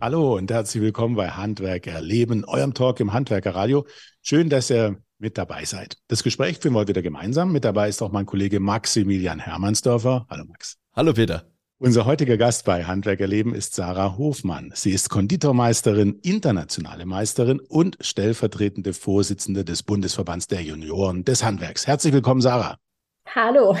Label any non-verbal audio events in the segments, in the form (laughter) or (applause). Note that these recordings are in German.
Hallo und herzlich willkommen bei Handwerker Leben, eurem Talk im Handwerkerradio. Schön, dass ihr mit dabei seid. Das Gespräch führen wir wieder gemeinsam. Mit dabei ist auch mein Kollege Maximilian Hermannsdörfer. Hallo Max. Hallo Peter. Unser heutiger Gast bei Handwerkerleben ist Sarah Hofmann. Sie ist Konditormeisterin, internationale Meisterin und stellvertretende Vorsitzende des Bundesverbands der Junioren des Handwerks. Herzlich willkommen, Sarah. Hallo.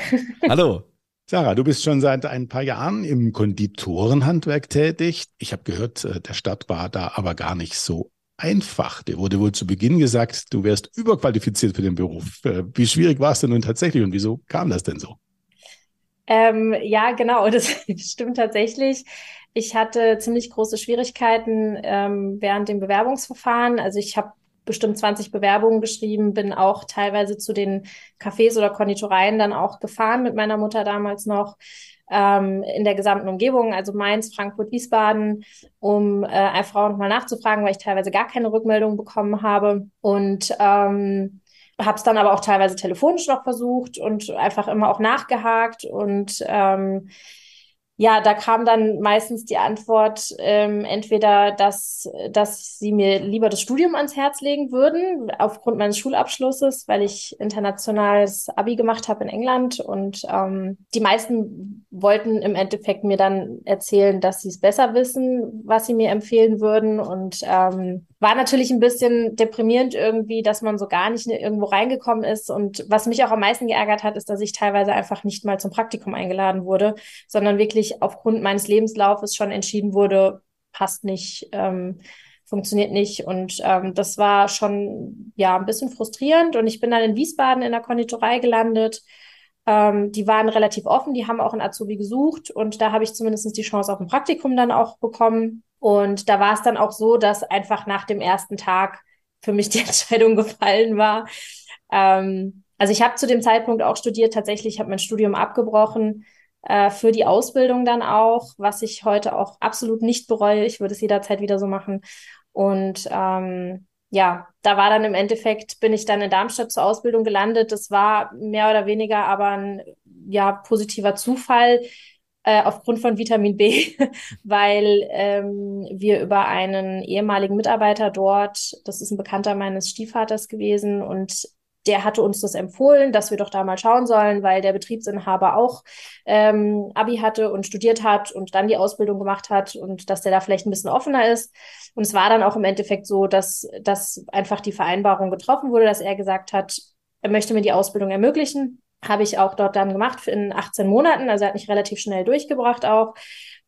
Hallo. Sarah, du bist schon seit ein paar Jahren im Konditorenhandwerk tätig. Ich habe gehört, äh, der Start war da aber gar nicht so einfach. Dir wurde wohl zu Beginn gesagt, du wärst überqualifiziert für den Beruf. Äh, wie schwierig war es denn nun tatsächlich und wieso kam das denn so? Ähm, ja, genau, (laughs) das stimmt tatsächlich. Ich hatte ziemlich große Schwierigkeiten ähm, während dem Bewerbungsverfahren. Also ich habe bestimmt 20 Bewerbungen geschrieben, bin auch teilweise zu den Cafés oder Konditoreien dann auch gefahren mit meiner Mutter damals noch ähm, in der gesamten Umgebung, also Mainz, Frankfurt, Wiesbaden, um äh, einfach nochmal nachzufragen, weil ich teilweise gar keine Rückmeldung bekommen habe. Und ähm, habe es dann aber auch teilweise telefonisch noch versucht und einfach immer auch nachgehakt. Und ähm, ja, da kam dann meistens die Antwort, ähm, entweder, dass, dass sie mir lieber das Studium ans Herz legen würden, aufgrund meines Schulabschlusses, weil ich internationales Abi gemacht habe in England. Und ähm, die meisten wollten im Endeffekt mir dann erzählen, dass sie es besser wissen, was sie mir empfehlen würden. Und ähm, war natürlich ein bisschen deprimierend irgendwie, dass man so gar nicht irgendwo reingekommen ist. Und was mich auch am meisten geärgert hat, ist, dass ich teilweise einfach nicht mal zum Praktikum eingeladen wurde, sondern wirklich aufgrund meines Lebenslaufes schon entschieden wurde, passt nicht, ähm, funktioniert nicht. Und ähm, das war schon ja ein bisschen frustrierend. Und ich bin dann in Wiesbaden in der Konditorei gelandet. Ähm, die waren relativ offen, die haben auch einen Azubi gesucht und da habe ich zumindest die Chance auf ein Praktikum dann auch bekommen. Und da war es dann auch so, dass einfach nach dem ersten Tag für mich (laughs) die Entscheidung gefallen war. Ähm, also ich habe zu dem Zeitpunkt auch studiert, tatsächlich habe mein Studium abgebrochen äh, für die Ausbildung dann auch, was ich heute auch absolut nicht bereue. Ich würde es jederzeit wieder so machen. Und ähm, ja, da war dann im Endeffekt, bin ich dann in Darmstadt zur Ausbildung gelandet. Das war mehr oder weniger aber ein ja, positiver Zufall äh, aufgrund von Vitamin B, (laughs) weil ähm, wir über einen ehemaligen Mitarbeiter dort, das ist ein Bekannter meines Stiefvaters gewesen und der hatte uns das empfohlen, dass wir doch da mal schauen sollen, weil der Betriebsinhaber auch ähm, Abi hatte und studiert hat und dann die Ausbildung gemacht hat und dass der da vielleicht ein bisschen offener ist. Und es war dann auch im Endeffekt so, dass, dass einfach die Vereinbarung getroffen wurde, dass er gesagt hat, er möchte mir die Ausbildung ermöglichen habe ich auch dort dann gemacht in 18 Monaten. Also er hat mich relativ schnell durchgebracht auch,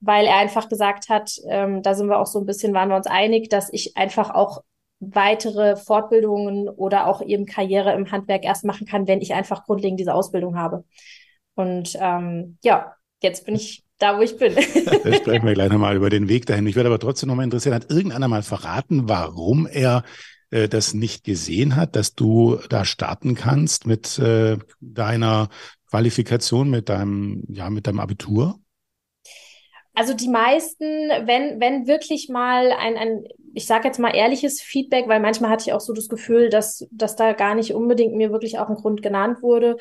weil er einfach gesagt hat, ähm, da sind wir auch so ein bisschen, waren wir uns einig, dass ich einfach auch weitere Fortbildungen oder auch eben Karriere im Handwerk erst machen kann, wenn ich einfach grundlegend diese Ausbildung habe. Und ähm, ja, jetzt bin ich da, wo ich bin. (laughs) da sprechen wir (laughs) gleich nochmal über den Weg dahin. Mich würde aber trotzdem nochmal interessieren, hat irgendeiner mal verraten, warum er äh, das nicht gesehen hat, dass du da starten kannst mit äh, deiner Qualifikation, mit deinem, ja, mit deinem Abitur? Also die meisten, wenn, wenn wirklich mal ein, ein ich sage jetzt mal ehrliches Feedback, weil manchmal hatte ich auch so das Gefühl, dass, dass da gar nicht unbedingt mir wirklich auch ein Grund genannt wurde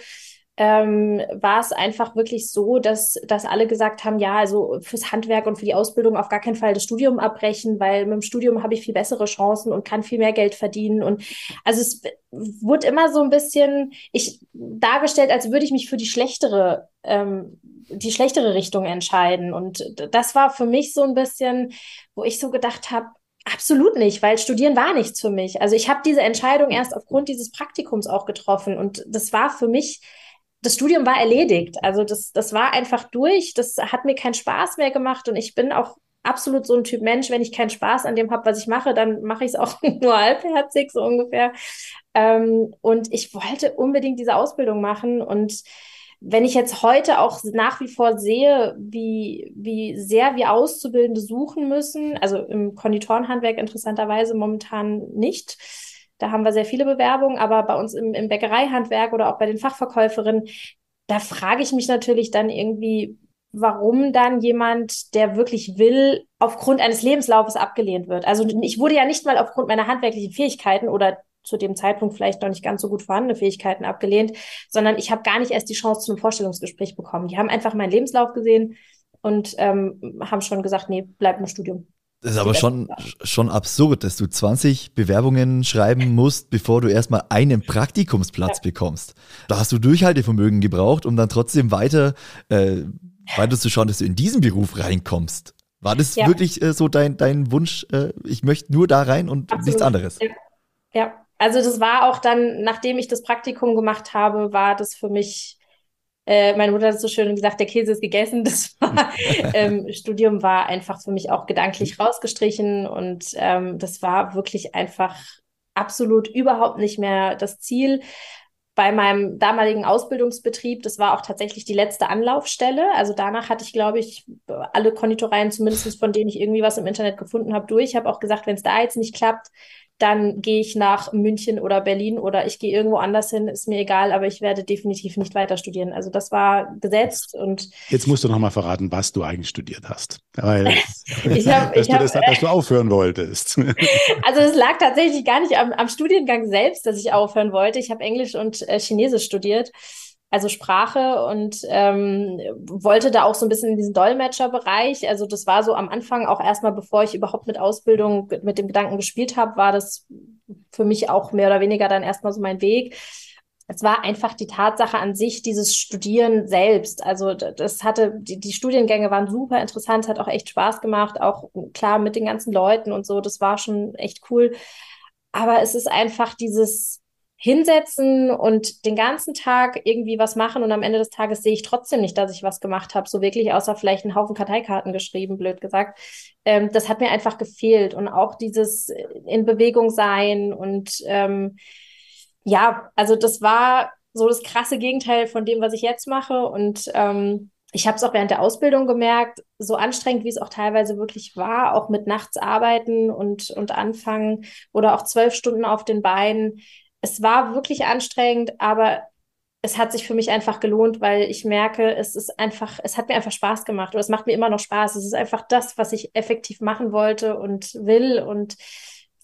ähm, war es einfach wirklich so, dass, dass alle gesagt haben, ja, also fürs Handwerk und für die Ausbildung auf gar keinen Fall das Studium abbrechen, weil mit dem Studium habe ich viel bessere Chancen und kann viel mehr Geld verdienen. Und also es wurde immer so ein bisschen ich dargestellt, als würde ich mich für die schlechtere, ähm, die schlechtere Richtung entscheiden. Und das war für mich so ein bisschen, wo ich so gedacht habe, Absolut nicht, weil Studieren war nichts für mich. Also ich habe diese Entscheidung erst aufgrund dieses Praktikums auch getroffen und das war für mich das Studium war erledigt. Also das, das war einfach durch. Das hat mir keinen Spaß mehr gemacht und ich bin auch absolut so ein Typ Mensch, wenn ich keinen Spaß an dem habe, was ich mache, dann mache ich es auch (laughs) nur halbherzig, so ungefähr. Ähm, und ich wollte unbedingt diese Ausbildung machen. Und wenn ich jetzt heute auch nach wie vor sehe, wie, wie sehr wir Auszubildende suchen müssen, also im Konditorenhandwerk interessanterweise momentan nicht, da haben wir sehr viele Bewerbungen, aber bei uns im, im Bäckereihandwerk oder auch bei den Fachverkäuferinnen, da frage ich mich natürlich dann irgendwie, warum dann jemand, der wirklich will, aufgrund eines Lebenslaufes abgelehnt wird. Also ich wurde ja nicht mal aufgrund meiner handwerklichen Fähigkeiten oder zu dem Zeitpunkt vielleicht noch nicht ganz so gut vorhandene Fähigkeiten abgelehnt, sondern ich habe gar nicht erst die Chance zu einem Vorstellungsgespräch bekommen. Die haben einfach meinen Lebenslauf gesehen und ähm, haben schon gesagt, nee, bleib im Studium. Das ist aber schon, schon absurd, dass du 20 Bewerbungen schreiben musst, bevor du erstmal einen Praktikumsplatz ja. bekommst. Da hast du Durchhaltevermögen gebraucht, um dann trotzdem weiter, äh, weiter zu schauen, dass du in diesen Beruf reinkommst. War das ja. wirklich äh, so dein, dein Wunsch, äh, ich möchte nur da rein und Absolut. nichts anderes? Ja. ja, also das war auch dann, nachdem ich das Praktikum gemacht habe, war das für mich äh, meine Mutter hat so schön gesagt, der Käse ist gegessen. Das war, (laughs) ähm, Studium war einfach für mich auch gedanklich rausgestrichen und ähm, das war wirklich einfach absolut überhaupt nicht mehr das Ziel. Bei meinem damaligen Ausbildungsbetrieb, das war auch tatsächlich die letzte Anlaufstelle. Also danach hatte ich, glaube ich, alle Konditoreien, zumindest von denen ich irgendwie was im Internet gefunden habe, durch. Ich habe auch gesagt, wenn es da jetzt nicht klappt, dann gehe ich nach München oder Berlin oder ich gehe irgendwo anders hin, ist mir egal, aber ich werde definitiv nicht weiter studieren. Also das war gesetzt und jetzt musst du noch mal verraten, was du eigentlich studiert hast, weil (laughs) ich hab, dass, ich du hab, das, dass du aufhören wolltest. (laughs) also es lag tatsächlich gar nicht am, am Studiengang selbst, dass ich aufhören wollte. Ich habe Englisch und äh, Chinesisch studiert also Sprache und ähm, wollte da auch so ein bisschen in diesen Dolmetscherbereich. Also das war so am Anfang auch erstmal, bevor ich überhaupt mit Ausbildung mit dem Gedanken gespielt habe, war das für mich auch mehr oder weniger dann erstmal so mein Weg. Es war einfach die Tatsache an sich, dieses Studieren selbst. Also das hatte, die, die Studiengänge waren super interessant, hat auch echt Spaß gemacht, auch klar mit den ganzen Leuten und so. Das war schon echt cool. Aber es ist einfach dieses, hinsetzen und den ganzen Tag irgendwie was machen und am Ende des Tages sehe ich trotzdem nicht, dass ich was gemacht habe, so wirklich, außer vielleicht einen Haufen Karteikarten geschrieben, blöd gesagt. Ähm, das hat mir einfach gefehlt und auch dieses in Bewegung sein und ähm, ja, also das war so das krasse Gegenteil von dem, was ich jetzt mache und ähm, ich habe es auch während der Ausbildung gemerkt, so anstrengend, wie es auch teilweise wirklich war, auch mit nachts arbeiten und, und anfangen oder auch zwölf Stunden auf den Beinen es war wirklich anstrengend, aber es hat sich für mich einfach gelohnt, weil ich merke, es ist einfach, es hat mir einfach Spaß gemacht oder es macht mir immer noch Spaß. Es ist einfach das, was ich effektiv machen wollte und will und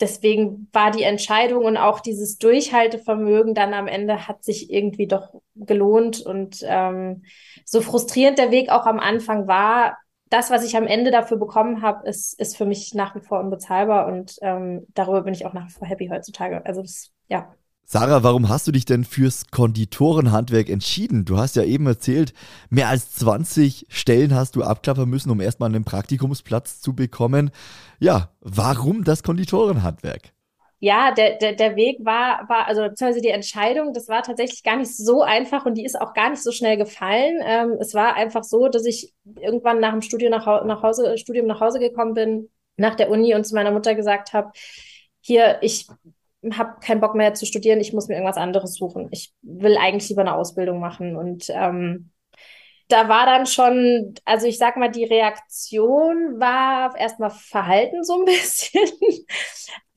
deswegen war die Entscheidung und auch dieses Durchhaltevermögen dann am Ende hat sich irgendwie doch gelohnt und ähm, so frustrierend der Weg auch am Anfang war, das, was ich am Ende dafür bekommen habe, ist, ist für mich nach wie vor unbezahlbar und ähm, darüber bin ich auch nach wie vor happy heutzutage. Also das, ja. Sarah, warum hast du dich denn fürs Konditorenhandwerk entschieden? Du hast ja eben erzählt, mehr als 20 Stellen hast du abklappern müssen, um erstmal einen Praktikumsplatz zu bekommen. Ja, warum das Konditorenhandwerk? Ja, der, der, der Weg war, war, also beziehungsweise die Entscheidung, das war tatsächlich gar nicht so einfach und die ist auch gar nicht so schnell gefallen. Ähm, es war einfach so, dass ich irgendwann nach dem Studium nach, nach Hause, Studium nach Hause gekommen bin, nach der Uni und zu meiner Mutter gesagt habe, hier, ich habe keinen Bock mehr zu studieren, ich muss mir irgendwas anderes suchen. Ich will eigentlich lieber eine Ausbildung machen. Und ähm, da war dann schon, also ich sag mal, die Reaktion war erstmal verhalten so ein (laughs) bisschen.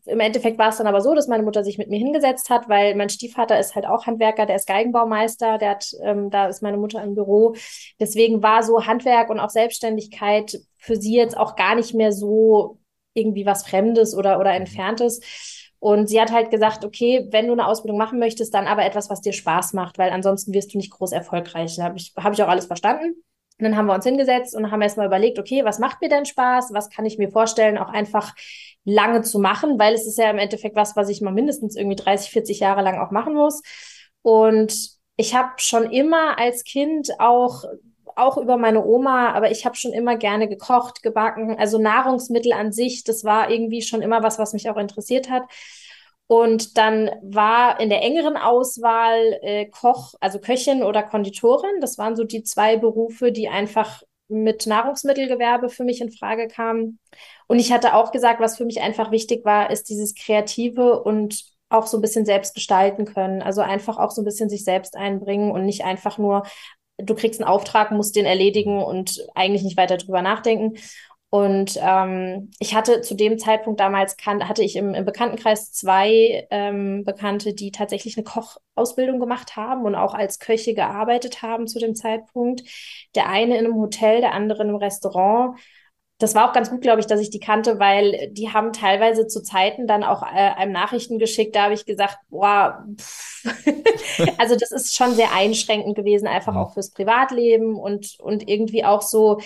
Im Endeffekt war es dann aber so, dass meine Mutter sich mit mir hingesetzt hat, weil mein Stiefvater ist halt auch Handwerker, der ist Geigenbaumeister, der hat, ähm, da ist meine Mutter im Büro. Deswegen war so Handwerk und auch Selbstständigkeit für sie jetzt auch gar nicht mehr so irgendwie was Fremdes oder, oder Entferntes. Und sie hat halt gesagt, okay, wenn du eine Ausbildung machen möchtest, dann aber etwas, was dir Spaß macht, weil ansonsten wirst du nicht groß erfolgreich. Da habe ich, hab ich auch alles verstanden. Und dann haben wir uns hingesetzt und haben erstmal überlegt, okay, was macht mir denn Spaß? Was kann ich mir vorstellen, auch einfach lange zu machen? Weil es ist ja im Endeffekt was, was ich mal mindestens irgendwie 30, 40 Jahre lang auch machen muss. Und ich habe schon immer als Kind auch auch über meine Oma, aber ich habe schon immer gerne gekocht, gebacken. Also Nahrungsmittel an sich, das war irgendwie schon immer was, was mich auch interessiert hat. Und dann war in der engeren Auswahl äh, Koch, also Köchin oder Konditorin. Das waren so die zwei Berufe, die einfach mit Nahrungsmittelgewerbe für mich in Frage kamen. Und ich hatte auch gesagt, was für mich einfach wichtig war, ist dieses Kreative und auch so ein bisschen selbst gestalten können. Also einfach auch so ein bisschen sich selbst einbringen und nicht einfach nur du kriegst einen Auftrag, musst den erledigen mhm. und eigentlich nicht weiter drüber nachdenken. Und ähm, ich hatte zu dem Zeitpunkt damals kan hatte ich im, im Bekanntenkreis zwei ähm, Bekannte, die tatsächlich eine Kochausbildung gemacht haben und auch als Köche gearbeitet haben zu dem Zeitpunkt. Der eine in einem Hotel, der andere in einem Restaurant das war auch ganz gut, glaube ich, dass ich die kannte, weil die haben teilweise zu Zeiten dann auch äh, einem Nachrichten geschickt. Da habe ich gesagt, boah, (laughs) also das ist schon sehr einschränkend gewesen, einfach auch fürs Privatleben und, und irgendwie auch so,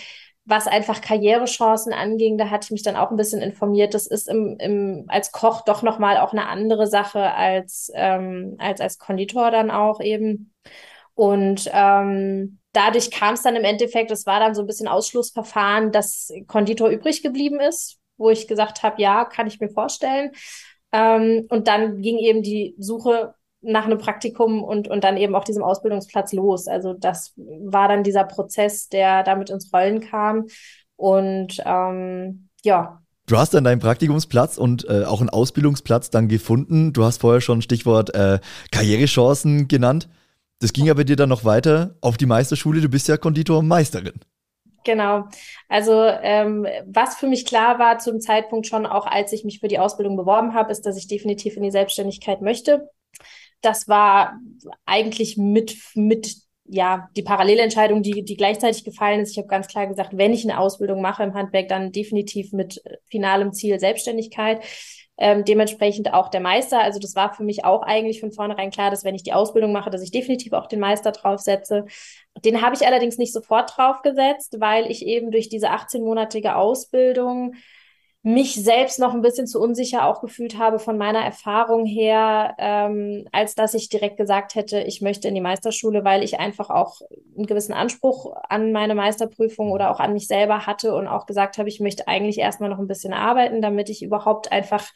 was einfach Karrierechancen anging, da hatte ich mich dann auch ein bisschen informiert. Das ist im, im, als Koch doch nochmal auch eine andere Sache als, ähm, als als Konditor dann auch eben. Und ähm, dadurch kam es dann im Endeffekt, es war dann so ein bisschen Ausschlussverfahren, dass Konditor übrig geblieben ist, wo ich gesagt habe, ja, kann ich mir vorstellen. Ähm, und dann ging eben die Suche nach einem Praktikum und, und dann eben auch diesem Ausbildungsplatz los. Also das war dann dieser Prozess, der damit ins Rollen kam. Und ähm, ja. Du hast dann deinen Praktikumsplatz und äh, auch einen Ausbildungsplatz dann gefunden. Du hast vorher schon Stichwort äh, Karrierechancen genannt. Das ging ja bei dir dann noch weiter auf die Meisterschule. Du bist ja Konditormeisterin. Genau. Also ähm, was für mich klar war zum Zeitpunkt schon, auch als ich mich für die Ausbildung beworben habe, ist, dass ich definitiv in die Selbstständigkeit möchte das war eigentlich mit, mit ja, die Parallelentscheidung, die, die gleichzeitig gefallen ist. Ich habe ganz klar gesagt, wenn ich eine Ausbildung mache im Handwerk, dann definitiv mit finalem Ziel Selbstständigkeit. Ähm, dementsprechend auch der Meister. Also das war für mich auch eigentlich von vornherein klar, dass wenn ich die Ausbildung mache, dass ich definitiv auch den Meister draufsetze. Den habe ich allerdings nicht sofort draufgesetzt, weil ich eben durch diese 18-monatige Ausbildung mich selbst noch ein bisschen zu unsicher auch gefühlt habe von meiner Erfahrung her, ähm, als dass ich direkt gesagt hätte, ich möchte in die Meisterschule, weil ich einfach auch einen gewissen Anspruch an meine Meisterprüfung oder auch an mich selber hatte und auch gesagt habe, ich möchte eigentlich erstmal noch ein bisschen arbeiten, damit ich überhaupt einfach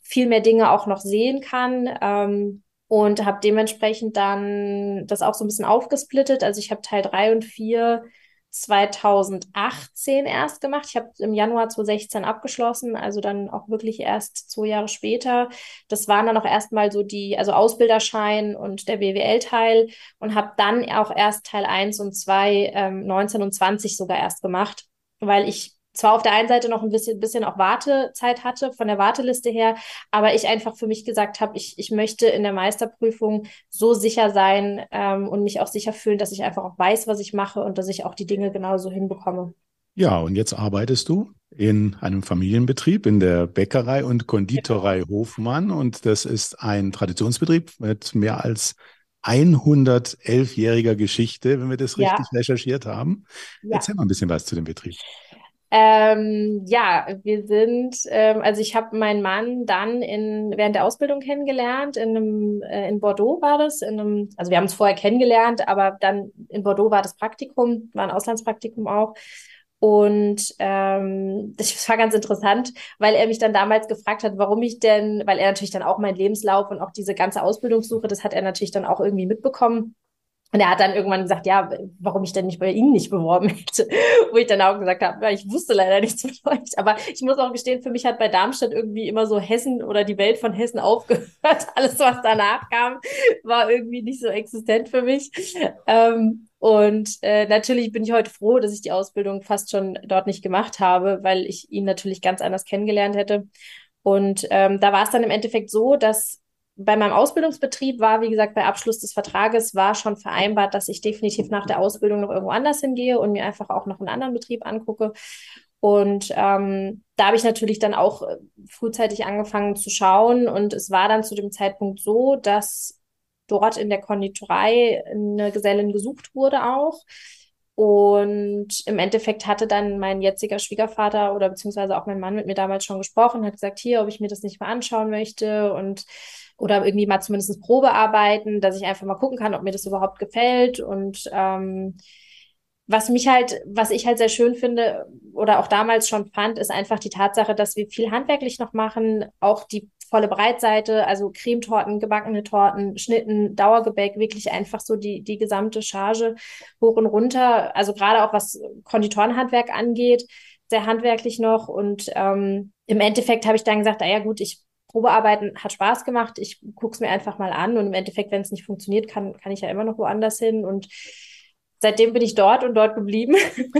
viel mehr Dinge auch noch sehen kann. Ähm, und habe dementsprechend dann das auch so ein bisschen aufgesplittet. Also ich habe Teil drei und vier 2018 erst gemacht. Ich habe im Januar 2016 abgeschlossen, also dann auch wirklich erst zwei Jahre später. Das waren dann auch erstmal so die, also Ausbilderschein und der BWL-Teil und habe dann auch erst Teil 1 und 2 ähm, 19 und 20 sogar erst gemacht, weil ich zwar auf der einen Seite noch ein bisschen, bisschen auch Wartezeit hatte von der Warteliste her, aber ich einfach für mich gesagt habe, ich, ich möchte in der Meisterprüfung so sicher sein ähm, und mich auch sicher fühlen, dass ich einfach auch weiß, was ich mache und dass ich auch die Dinge genauso hinbekomme. Ja, und jetzt arbeitest du in einem Familienbetrieb in der Bäckerei und Konditorei. Hofmann und das ist ein Traditionsbetrieb mit mehr als 111-jähriger Geschichte, wenn wir das richtig ja. recherchiert haben. Ja. Erzähl mal ein bisschen was zu dem Betrieb. Ähm, ja, wir sind, ähm, also ich habe meinen Mann dann in, während der Ausbildung kennengelernt, in, einem, äh, in Bordeaux war das, in einem, also wir haben uns vorher kennengelernt, aber dann in Bordeaux war das Praktikum, war ein Auslandspraktikum auch. Und ähm, das war ganz interessant, weil er mich dann damals gefragt hat, warum ich denn, weil er natürlich dann auch meinen Lebenslauf und auch diese ganze Ausbildungssuche, das hat er natürlich dann auch irgendwie mitbekommen. Und er hat dann irgendwann gesagt, ja, warum ich denn nicht bei Ihnen nicht beworben hätte. (laughs) Wo ich dann auch gesagt habe, ja, ich wusste leider nichts von euch. Aber ich muss auch gestehen, für mich hat bei Darmstadt irgendwie immer so Hessen oder die Welt von Hessen (laughs) aufgehört. Alles, was danach kam, war irgendwie nicht so existent für mich. Ähm, und äh, natürlich bin ich heute froh, dass ich die Ausbildung fast schon dort nicht gemacht habe, weil ich ihn natürlich ganz anders kennengelernt hätte. Und ähm, da war es dann im Endeffekt so, dass bei meinem Ausbildungsbetrieb war, wie gesagt, bei Abschluss des Vertrages war schon vereinbart, dass ich definitiv nach der Ausbildung noch irgendwo anders hingehe und mir einfach auch noch einen anderen Betrieb angucke. Und ähm, da habe ich natürlich dann auch äh, frühzeitig angefangen zu schauen. Und es war dann zu dem Zeitpunkt so, dass dort in der Konditorei eine Gesellin gesucht wurde auch. Und im Endeffekt hatte dann mein jetziger Schwiegervater oder beziehungsweise auch mein Mann mit mir damals schon gesprochen, hat gesagt, hier, ob ich mir das nicht mal anschauen möchte und oder irgendwie mal zumindest Probearbeiten, dass ich einfach mal gucken kann, ob mir das überhaupt gefällt. Und ähm, was mich halt, was ich halt sehr schön finde oder auch damals schon fand, ist einfach die Tatsache, dass wir viel handwerklich noch machen, auch die volle Breitseite, also Cremetorten, gebackene Torten, Schnitten, Dauergebäck, wirklich einfach so die, die gesamte Charge hoch und runter. Also gerade auch was Konditorenhandwerk angeht, sehr handwerklich noch. Und ähm, im Endeffekt habe ich dann gesagt, naja gut, ich Probearbeiten hat Spaß gemacht. Ich gucke es mir einfach mal an und im Endeffekt, wenn es nicht funktioniert, kann, kann ich ja immer noch woanders hin. Und seitdem bin ich dort und dort geblieben.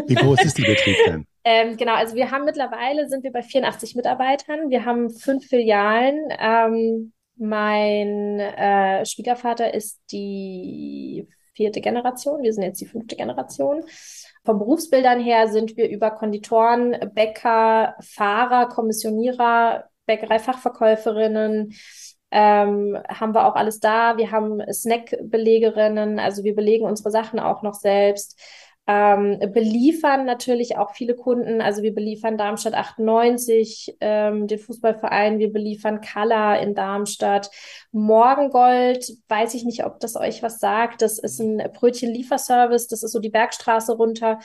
Wie groß ist die Betrieb (laughs) denn? ähm, genau, also wir haben mittlerweile sind wir bei 84 Mitarbeitern. Wir haben fünf Filialen. Ähm, mein äh, Schwiegervater ist die vierte Generation. Wir sind jetzt die fünfte Generation. Vom Berufsbildern her sind wir über Konditoren, Bäcker, Fahrer, Kommissionierer, Bäckereifachverkäuferinnen, ähm, haben wir auch alles da. Wir haben Snackbelegerinnen, also wir belegen unsere Sachen auch noch selbst. ähm, beliefern natürlich auch viele Kunden. Also wir beliefern Darmstadt 98, ähm, den Fußballverein, wir beliefern Kalla in Darmstadt. Morgengold, weiß ich nicht, ob das euch was sagt. Das ist ein Brötchenlieferservice, das ist so die Bergstraße runter.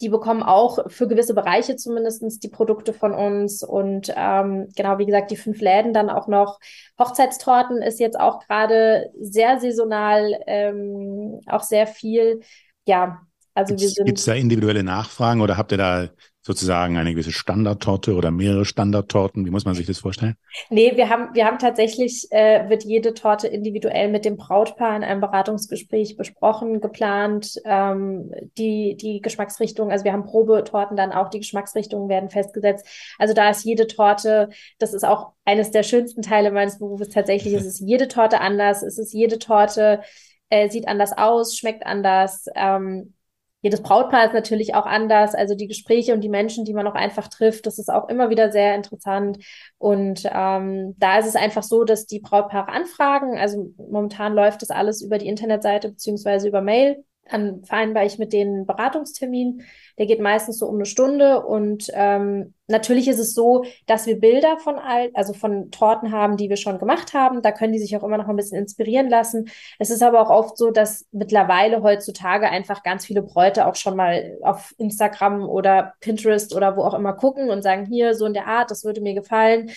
Die bekommen auch für gewisse Bereiche zumindestens die Produkte von uns. Und ähm, genau, wie gesagt, die fünf Läden dann auch noch. Hochzeitstorten ist jetzt auch gerade sehr saisonal, ähm, auch sehr viel. Ja, also wir sind. Gibt es da individuelle Nachfragen oder habt ihr da sozusagen eine gewisse Standardtorte oder mehrere Standardtorten? Wie muss man sich das vorstellen? Nee, wir haben, wir haben tatsächlich, äh, wird jede Torte individuell mit dem Brautpaar in einem Beratungsgespräch besprochen, geplant, ähm, die, die Geschmacksrichtung, also wir haben Probetorten dann auch, die Geschmacksrichtungen werden festgesetzt. Also da ist jede Torte, das ist auch eines der schönsten Teile meines Berufes tatsächlich, es ist jede Torte anders, es ist jede Torte, äh, sieht anders aus, schmeckt anders, ähm, jedes Brautpaar ist natürlich auch anders. Also die Gespräche und die Menschen, die man auch einfach trifft, das ist auch immer wieder sehr interessant. Und ähm, da ist es einfach so, dass die Brautpaare anfragen. Also momentan läuft das alles über die Internetseite beziehungsweise über Mail. Dann vereinbare ich mit denen einen Beratungstermin. Der geht meistens so um eine Stunde. Und ähm, natürlich ist es so, dass wir Bilder von all, also von Torten haben, die wir schon gemacht haben. Da können die sich auch immer noch ein bisschen inspirieren lassen. Es ist aber auch oft so, dass mittlerweile heutzutage einfach ganz viele Bräute auch schon mal auf Instagram oder Pinterest oder wo auch immer gucken und sagen, hier, so in der Art, das würde mir gefallen.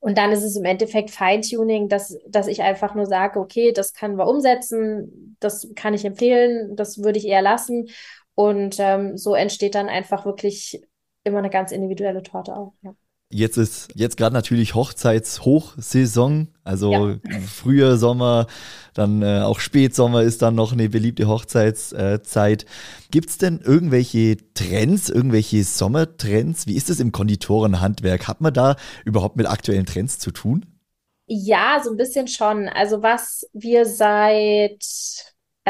Und dann ist es im Endeffekt Feintuning, dass, dass ich einfach nur sage, okay, das können wir umsetzen, das kann ich empfehlen, das würde ich eher lassen. Und ähm, so entsteht dann einfach wirklich immer eine ganz individuelle Torte auch. Ja. Jetzt ist jetzt gerade natürlich Hochzeitshochsaison, also ja. früher Sommer, dann äh, auch Spätsommer ist dann noch eine beliebte Hochzeitszeit. Äh, Gibt es denn irgendwelche Trends, irgendwelche Sommertrends? Wie ist es im Konditorenhandwerk? Hat man da überhaupt mit aktuellen Trends zu tun? Ja, so ein bisschen schon. Also was wir seit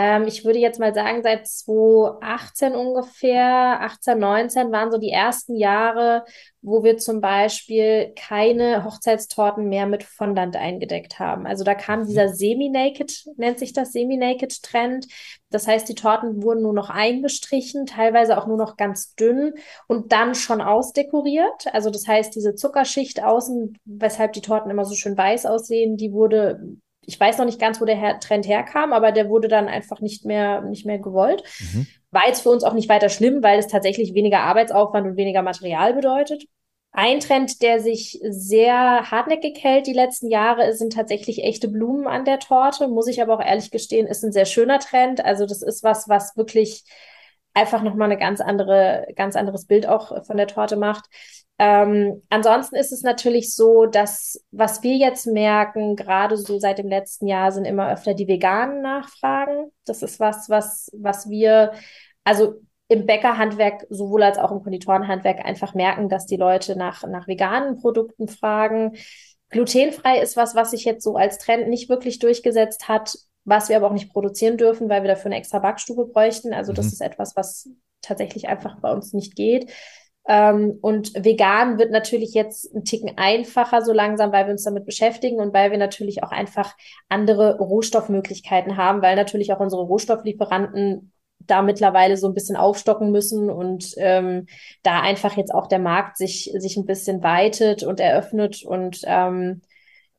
ähm, ich würde jetzt mal sagen, seit 2018 ungefähr, 18, 19 waren so die ersten Jahre, wo wir zum Beispiel keine Hochzeitstorten mehr mit Fondant eingedeckt haben. Also da kam dieser mhm. Semi-Naked, nennt sich das Semi-Naked-Trend. Das heißt, die Torten wurden nur noch eingestrichen, teilweise auch nur noch ganz dünn und dann schon ausdekoriert. Also das heißt, diese Zuckerschicht außen, weshalb die Torten immer so schön weiß aussehen, die wurde ich weiß noch nicht ganz, wo der Her Trend herkam, aber der wurde dann einfach nicht mehr, nicht mehr gewollt. Mhm. War jetzt für uns auch nicht weiter schlimm, weil es tatsächlich weniger Arbeitsaufwand und weniger Material bedeutet. Ein Trend, der sich sehr hartnäckig hält die letzten Jahre, sind tatsächlich echte Blumen an der Torte. Muss ich aber auch ehrlich gestehen, ist ein sehr schöner Trend. Also das ist was, was wirklich einfach nochmal eine ganz andere, ganz anderes Bild auch von der Torte macht. Ähm, ansonsten ist es natürlich so, dass was wir jetzt merken, gerade so seit dem letzten Jahr, sind immer öfter die veganen Nachfragen. Das ist was, was, was wir, also im Bäckerhandwerk sowohl als auch im Konditorenhandwerk einfach merken, dass die Leute nach, nach veganen Produkten fragen. Glutenfrei ist was, was sich jetzt so als Trend nicht wirklich durchgesetzt hat, was wir aber auch nicht produzieren dürfen, weil wir dafür eine extra Backstube bräuchten. Also mhm. das ist etwas, was tatsächlich einfach bei uns nicht geht. Ähm, und vegan wird natürlich jetzt ein Ticken einfacher so langsam, weil wir uns damit beschäftigen und weil wir natürlich auch einfach andere Rohstoffmöglichkeiten haben, weil natürlich auch unsere Rohstofflieferanten da mittlerweile so ein bisschen aufstocken müssen und ähm, da einfach jetzt auch der Markt sich, sich ein bisschen weitet und eröffnet und ähm,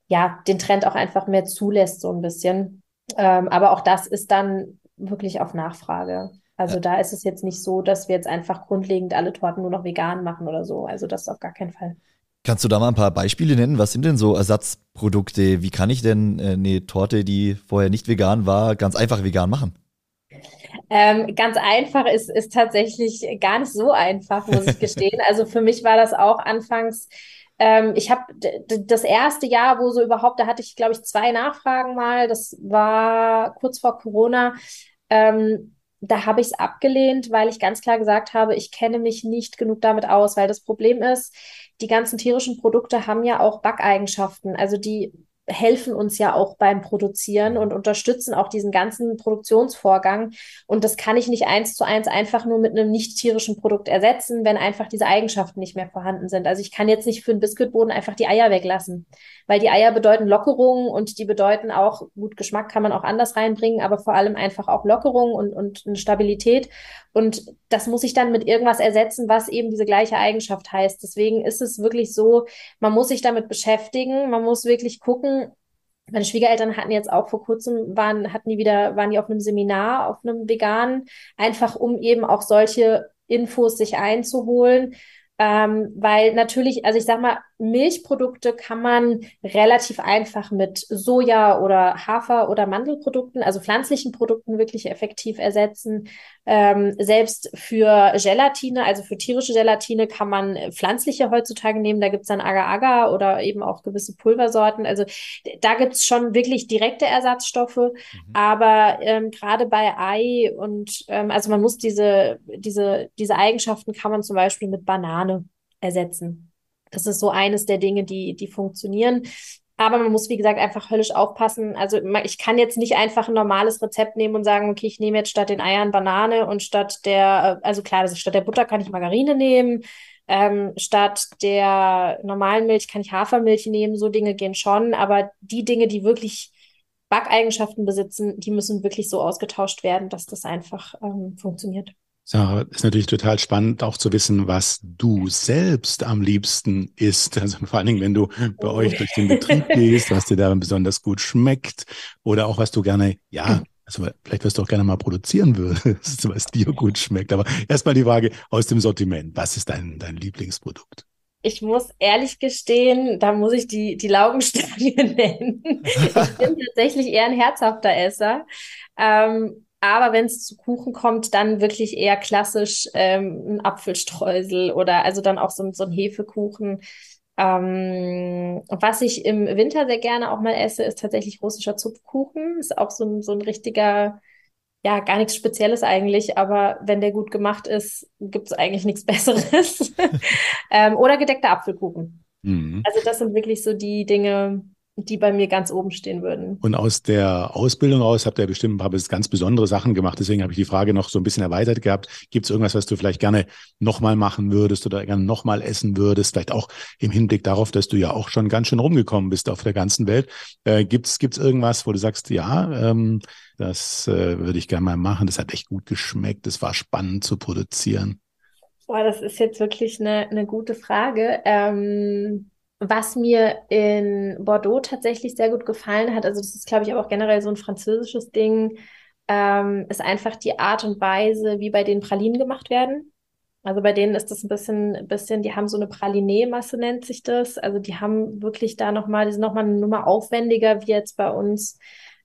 ja, den Trend auch einfach mehr zulässt, so ein bisschen. Ähm, aber auch das ist dann wirklich auf Nachfrage. Also ja. da ist es jetzt nicht so, dass wir jetzt einfach grundlegend alle Torten nur noch vegan machen oder so. Also das auf gar keinen Fall. Kannst du da mal ein paar Beispiele nennen? Was sind denn so Ersatzprodukte? Wie kann ich denn äh, eine Torte, die vorher nicht vegan war, ganz einfach vegan machen? Ähm, ganz einfach ist, ist tatsächlich gar nicht so einfach, muss ich gestehen. Also für mich war das auch anfangs ähm, ich habe das erste Jahr, wo so überhaupt, da hatte ich, glaube ich, zwei Nachfragen mal. Das war kurz vor Corona. Ähm, da habe ich es abgelehnt, weil ich ganz klar gesagt habe, ich kenne mich nicht genug damit aus, weil das Problem ist, die ganzen tierischen Produkte haben ja auch Backeigenschaften. Also die helfen uns ja auch beim Produzieren und unterstützen auch diesen ganzen Produktionsvorgang. Und das kann ich nicht eins zu eins einfach nur mit einem nicht tierischen Produkt ersetzen, wenn einfach diese Eigenschaften nicht mehr vorhanden sind. Also ich kann jetzt nicht für einen Biskuitboden einfach die Eier weglassen, weil die Eier bedeuten Lockerung und die bedeuten auch, gut, Geschmack kann man auch anders reinbringen, aber vor allem einfach auch Lockerung und, und eine Stabilität. Und das muss ich dann mit irgendwas ersetzen, was eben diese gleiche Eigenschaft heißt. Deswegen ist es wirklich so, man muss sich damit beschäftigen, man muss wirklich gucken, meine Schwiegereltern hatten jetzt auch vor kurzem, waren, hatten die wieder, waren die auf einem Seminar, auf einem veganen, einfach um eben auch solche Infos sich einzuholen. Ähm, weil natürlich, also ich sag mal, Milchprodukte kann man relativ einfach mit Soja oder Hafer oder Mandelprodukten, also pflanzlichen Produkten wirklich effektiv ersetzen. Ähm, selbst für Gelatine, also für tierische Gelatine, kann man pflanzliche heutzutage nehmen. Da gibt's dann Agar-Agar oder eben auch gewisse Pulversorten. Also da gibt's schon wirklich direkte Ersatzstoffe. Mhm. Aber ähm, gerade bei Ei und ähm, also man muss diese, diese, diese Eigenschaften kann man zum Beispiel mit Banane ersetzen. Das ist so eines der Dinge, die, die funktionieren. Aber man muss, wie gesagt, einfach höllisch aufpassen. Also ich kann jetzt nicht einfach ein normales Rezept nehmen und sagen, okay, ich nehme jetzt statt den Eiern Banane und statt der, also klar, also statt der Butter kann ich Margarine nehmen. Ähm, statt der normalen Milch kann ich Hafermilch nehmen. So Dinge gehen schon. Aber die Dinge, die wirklich Backeigenschaften besitzen, die müssen wirklich so ausgetauscht werden, dass das einfach ähm, funktioniert. Sarah, ist natürlich total spannend, auch zu wissen, was du selbst am liebsten isst. Also vor allen Dingen, wenn du bei oh. euch durch den Betrieb (laughs) gehst, was dir da besonders gut schmeckt oder auch was du gerne, ja, also vielleicht wirst du auch gerne mal produzieren würdest, (laughs) was dir gut schmeckt. Aber erstmal die Frage aus dem Sortiment. Was ist dein, dein Lieblingsprodukt? Ich muss ehrlich gestehen, da muss ich die, die Laugenstange (laughs) nennen. ich bin tatsächlich eher ein herzhafter Esser. Ähm, aber wenn es zu Kuchen kommt, dann wirklich eher klassisch ähm, ein Apfelstreusel oder also dann auch so, so ein Hefekuchen. Ähm, was ich im Winter sehr gerne auch mal esse, ist tatsächlich russischer Zupfkuchen. Ist auch so ein, so ein richtiger, ja, gar nichts Spezielles eigentlich, aber wenn der gut gemacht ist, gibt es eigentlich nichts (laughs) Besseres. (laughs) ähm, oder gedeckter Apfelkuchen. Mhm. Also das sind wirklich so die Dinge, die bei mir ganz oben stehen würden. Und aus der Ausbildung aus habt ihr bestimmt ein paar ganz besondere Sachen gemacht. Deswegen habe ich die Frage noch so ein bisschen erweitert gehabt. Gibt es irgendwas, was du vielleicht gerne nochmal machen würdest oder gerne nochmal essen würdest? Vielleicht auch im Hinblick darauf, dass du ja auch schon ganz schön rumgekommen bist auf der ganzen Welt. Äh, Gibt es irgendwas, wo du sagst, ja, ähm, das äh, würde ich gerne mal machen. Das hat echt gut geschmeckt. Das war spannend zu produzieren. Boah, das ist jetzt wirklich eine, eine gute Frage. Ähm was mir in Bordeaux tatsächlich sehr gut gefallen hat, also das ist, glaube ich, aber auch generell so ein französisches Ding, ähm, ist einfach die Art und Weise, wie bei den Pralinen gemacht werden. Also bei denen ist das ein bisschen, bisschen, die haben so eine Pralinee-Masse, nennt sich das. Also die haben wirklich da nochmal, die sind nochmal eine Nummer aufwendiger, wie jetzt bei uns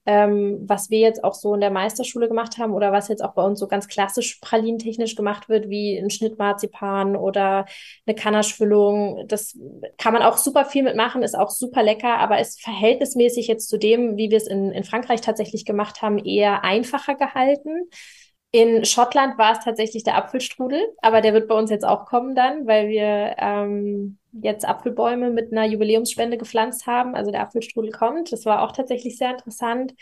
ähm, was wir jetzt auch so in der Meisterschule gemacht haben oder was jetzt auch bei uns so ganz klassisch pralinentechnisch gemacht wird, wie ein Schnittmarzipan oder eine Kanaschfüllung. Das kann man auch super viel mitmachen, ist auch super lecker, aber ist verhältnismäßig jetzt zu dem, wie wir es in, in Frankreich tatsächlich gemacht haben, eher einfacher gehalten. In Schottland war es tatsächlich der Apfelstrudel, aber der wird bei uns jetzt auch kommen dann, weil wir ähm, jetzt Apfelbäume mit einer Jubiläumsspende gepflanzt haben. Also der Apfelstrudel kommt. Das war auch tatsächlich sehr interessant.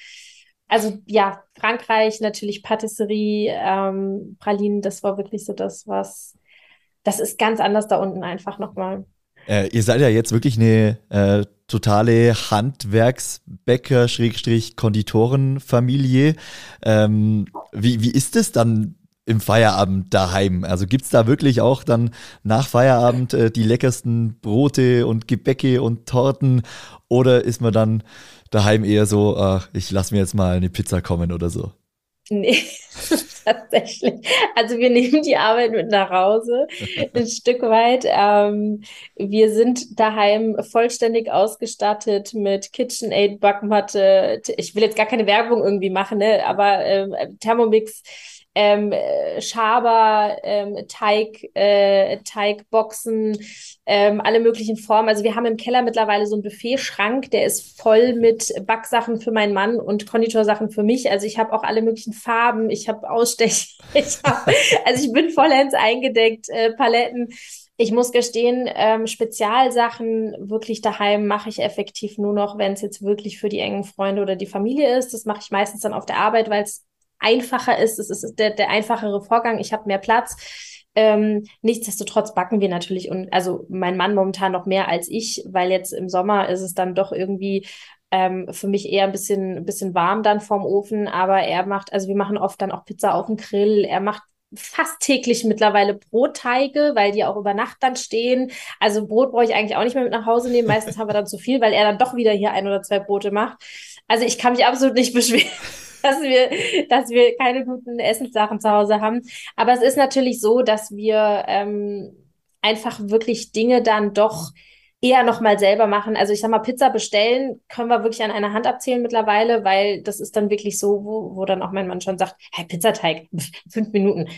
Also ja, Frankreich natürlich Patisserie, ähm, Pralinen, das war wirklich so das, was, das ist ganz anders da unten einfach nochmal. Äh, ihr seid ja jetzt wirklich eine äh, totale Handwerksbäcker-Konditorenfamilie. Ähm, wie, wie ist es dann im Feierabend daheim? Also gibt es da wirklich auch dann nach Feierabend äh, die leckersten Brote und Gebäcke und Torten? Oder ist man dann daheim eher so, äh, ich lasse mir jetzt mal eine Pizza kommen oder so? Nee, (laughs) tatsächlich. Also wir nehmen die Arbeit mit nach Hause, (laughs) ein Stück weit. Ähm, wir sind daheim vollständig ausgestattet mit KitchenAid, Backmatte. Ich will jetzt gar keine Werbung irgendwie machen, ne? aber ähm, Thermomix ähm, Schaber, ähm, Teig, äh, Teigboxen, ähm, alle möglichen Formen. Also wir haben im Keller mittlerweile so einen Buffetschrank, der ist voll mit Backsachen für meinen Mann und Konditorsachen für mich. Also ich habe auch alle möglichen Farben, ich habe Ausstech, (laughs) ich hab, also ich bin vollends eingedeckt, äh, Paletten. Ich muss gestehen, ähm, Spezialsachen wirklich daheim mache ich effektiv nur noch, wenn es jetzt wirklich für die engen Freunde oder die Familie ist. Das mache ich meistens dann auf der Arbeit, weil es einfacher ist. Es ist der, der einfachere Vorgang. Ich habe mehr Platz. Ähm, nichtsdestotrotz backen wir natürlich und also mein Mann momentan noch mehr als ich, weil jetzt im Sommer ist es dann doch irgendwie ähm, für mich eher ein bisschen, ein bisschen warm dann vorm Ofen, aber er macht, also wir machen oft dann auch Pizza auf dem Grill. Er macht fast täglich mittlerweile Brotteige, weil die auch über Nacht dann stehen. Also Brot brauche ich eigentlich auch nicht mehr mit nach Hause nehmen. Meistens haben wir dann zu viel, weil er dann doch wieder hier ein oder zwei Brote macht. Also ich kann mich absolut nicht beschweren dass wir, dass wir keine guten Essenssachen zu Hause haben. Aber es ist natürlich so, dass wir ähm, einfach wirklich Dinge dann doch eher noch mal selber machen. Also ich sag mal, Pizza bestellen können wir wirklich an einer Hand abzählen mittlerweile, weil das ist dann wirklich so, wo, wo dann auch mein Mann schon sagt, hey, Pizzateig, (laughs) fünf Minuten.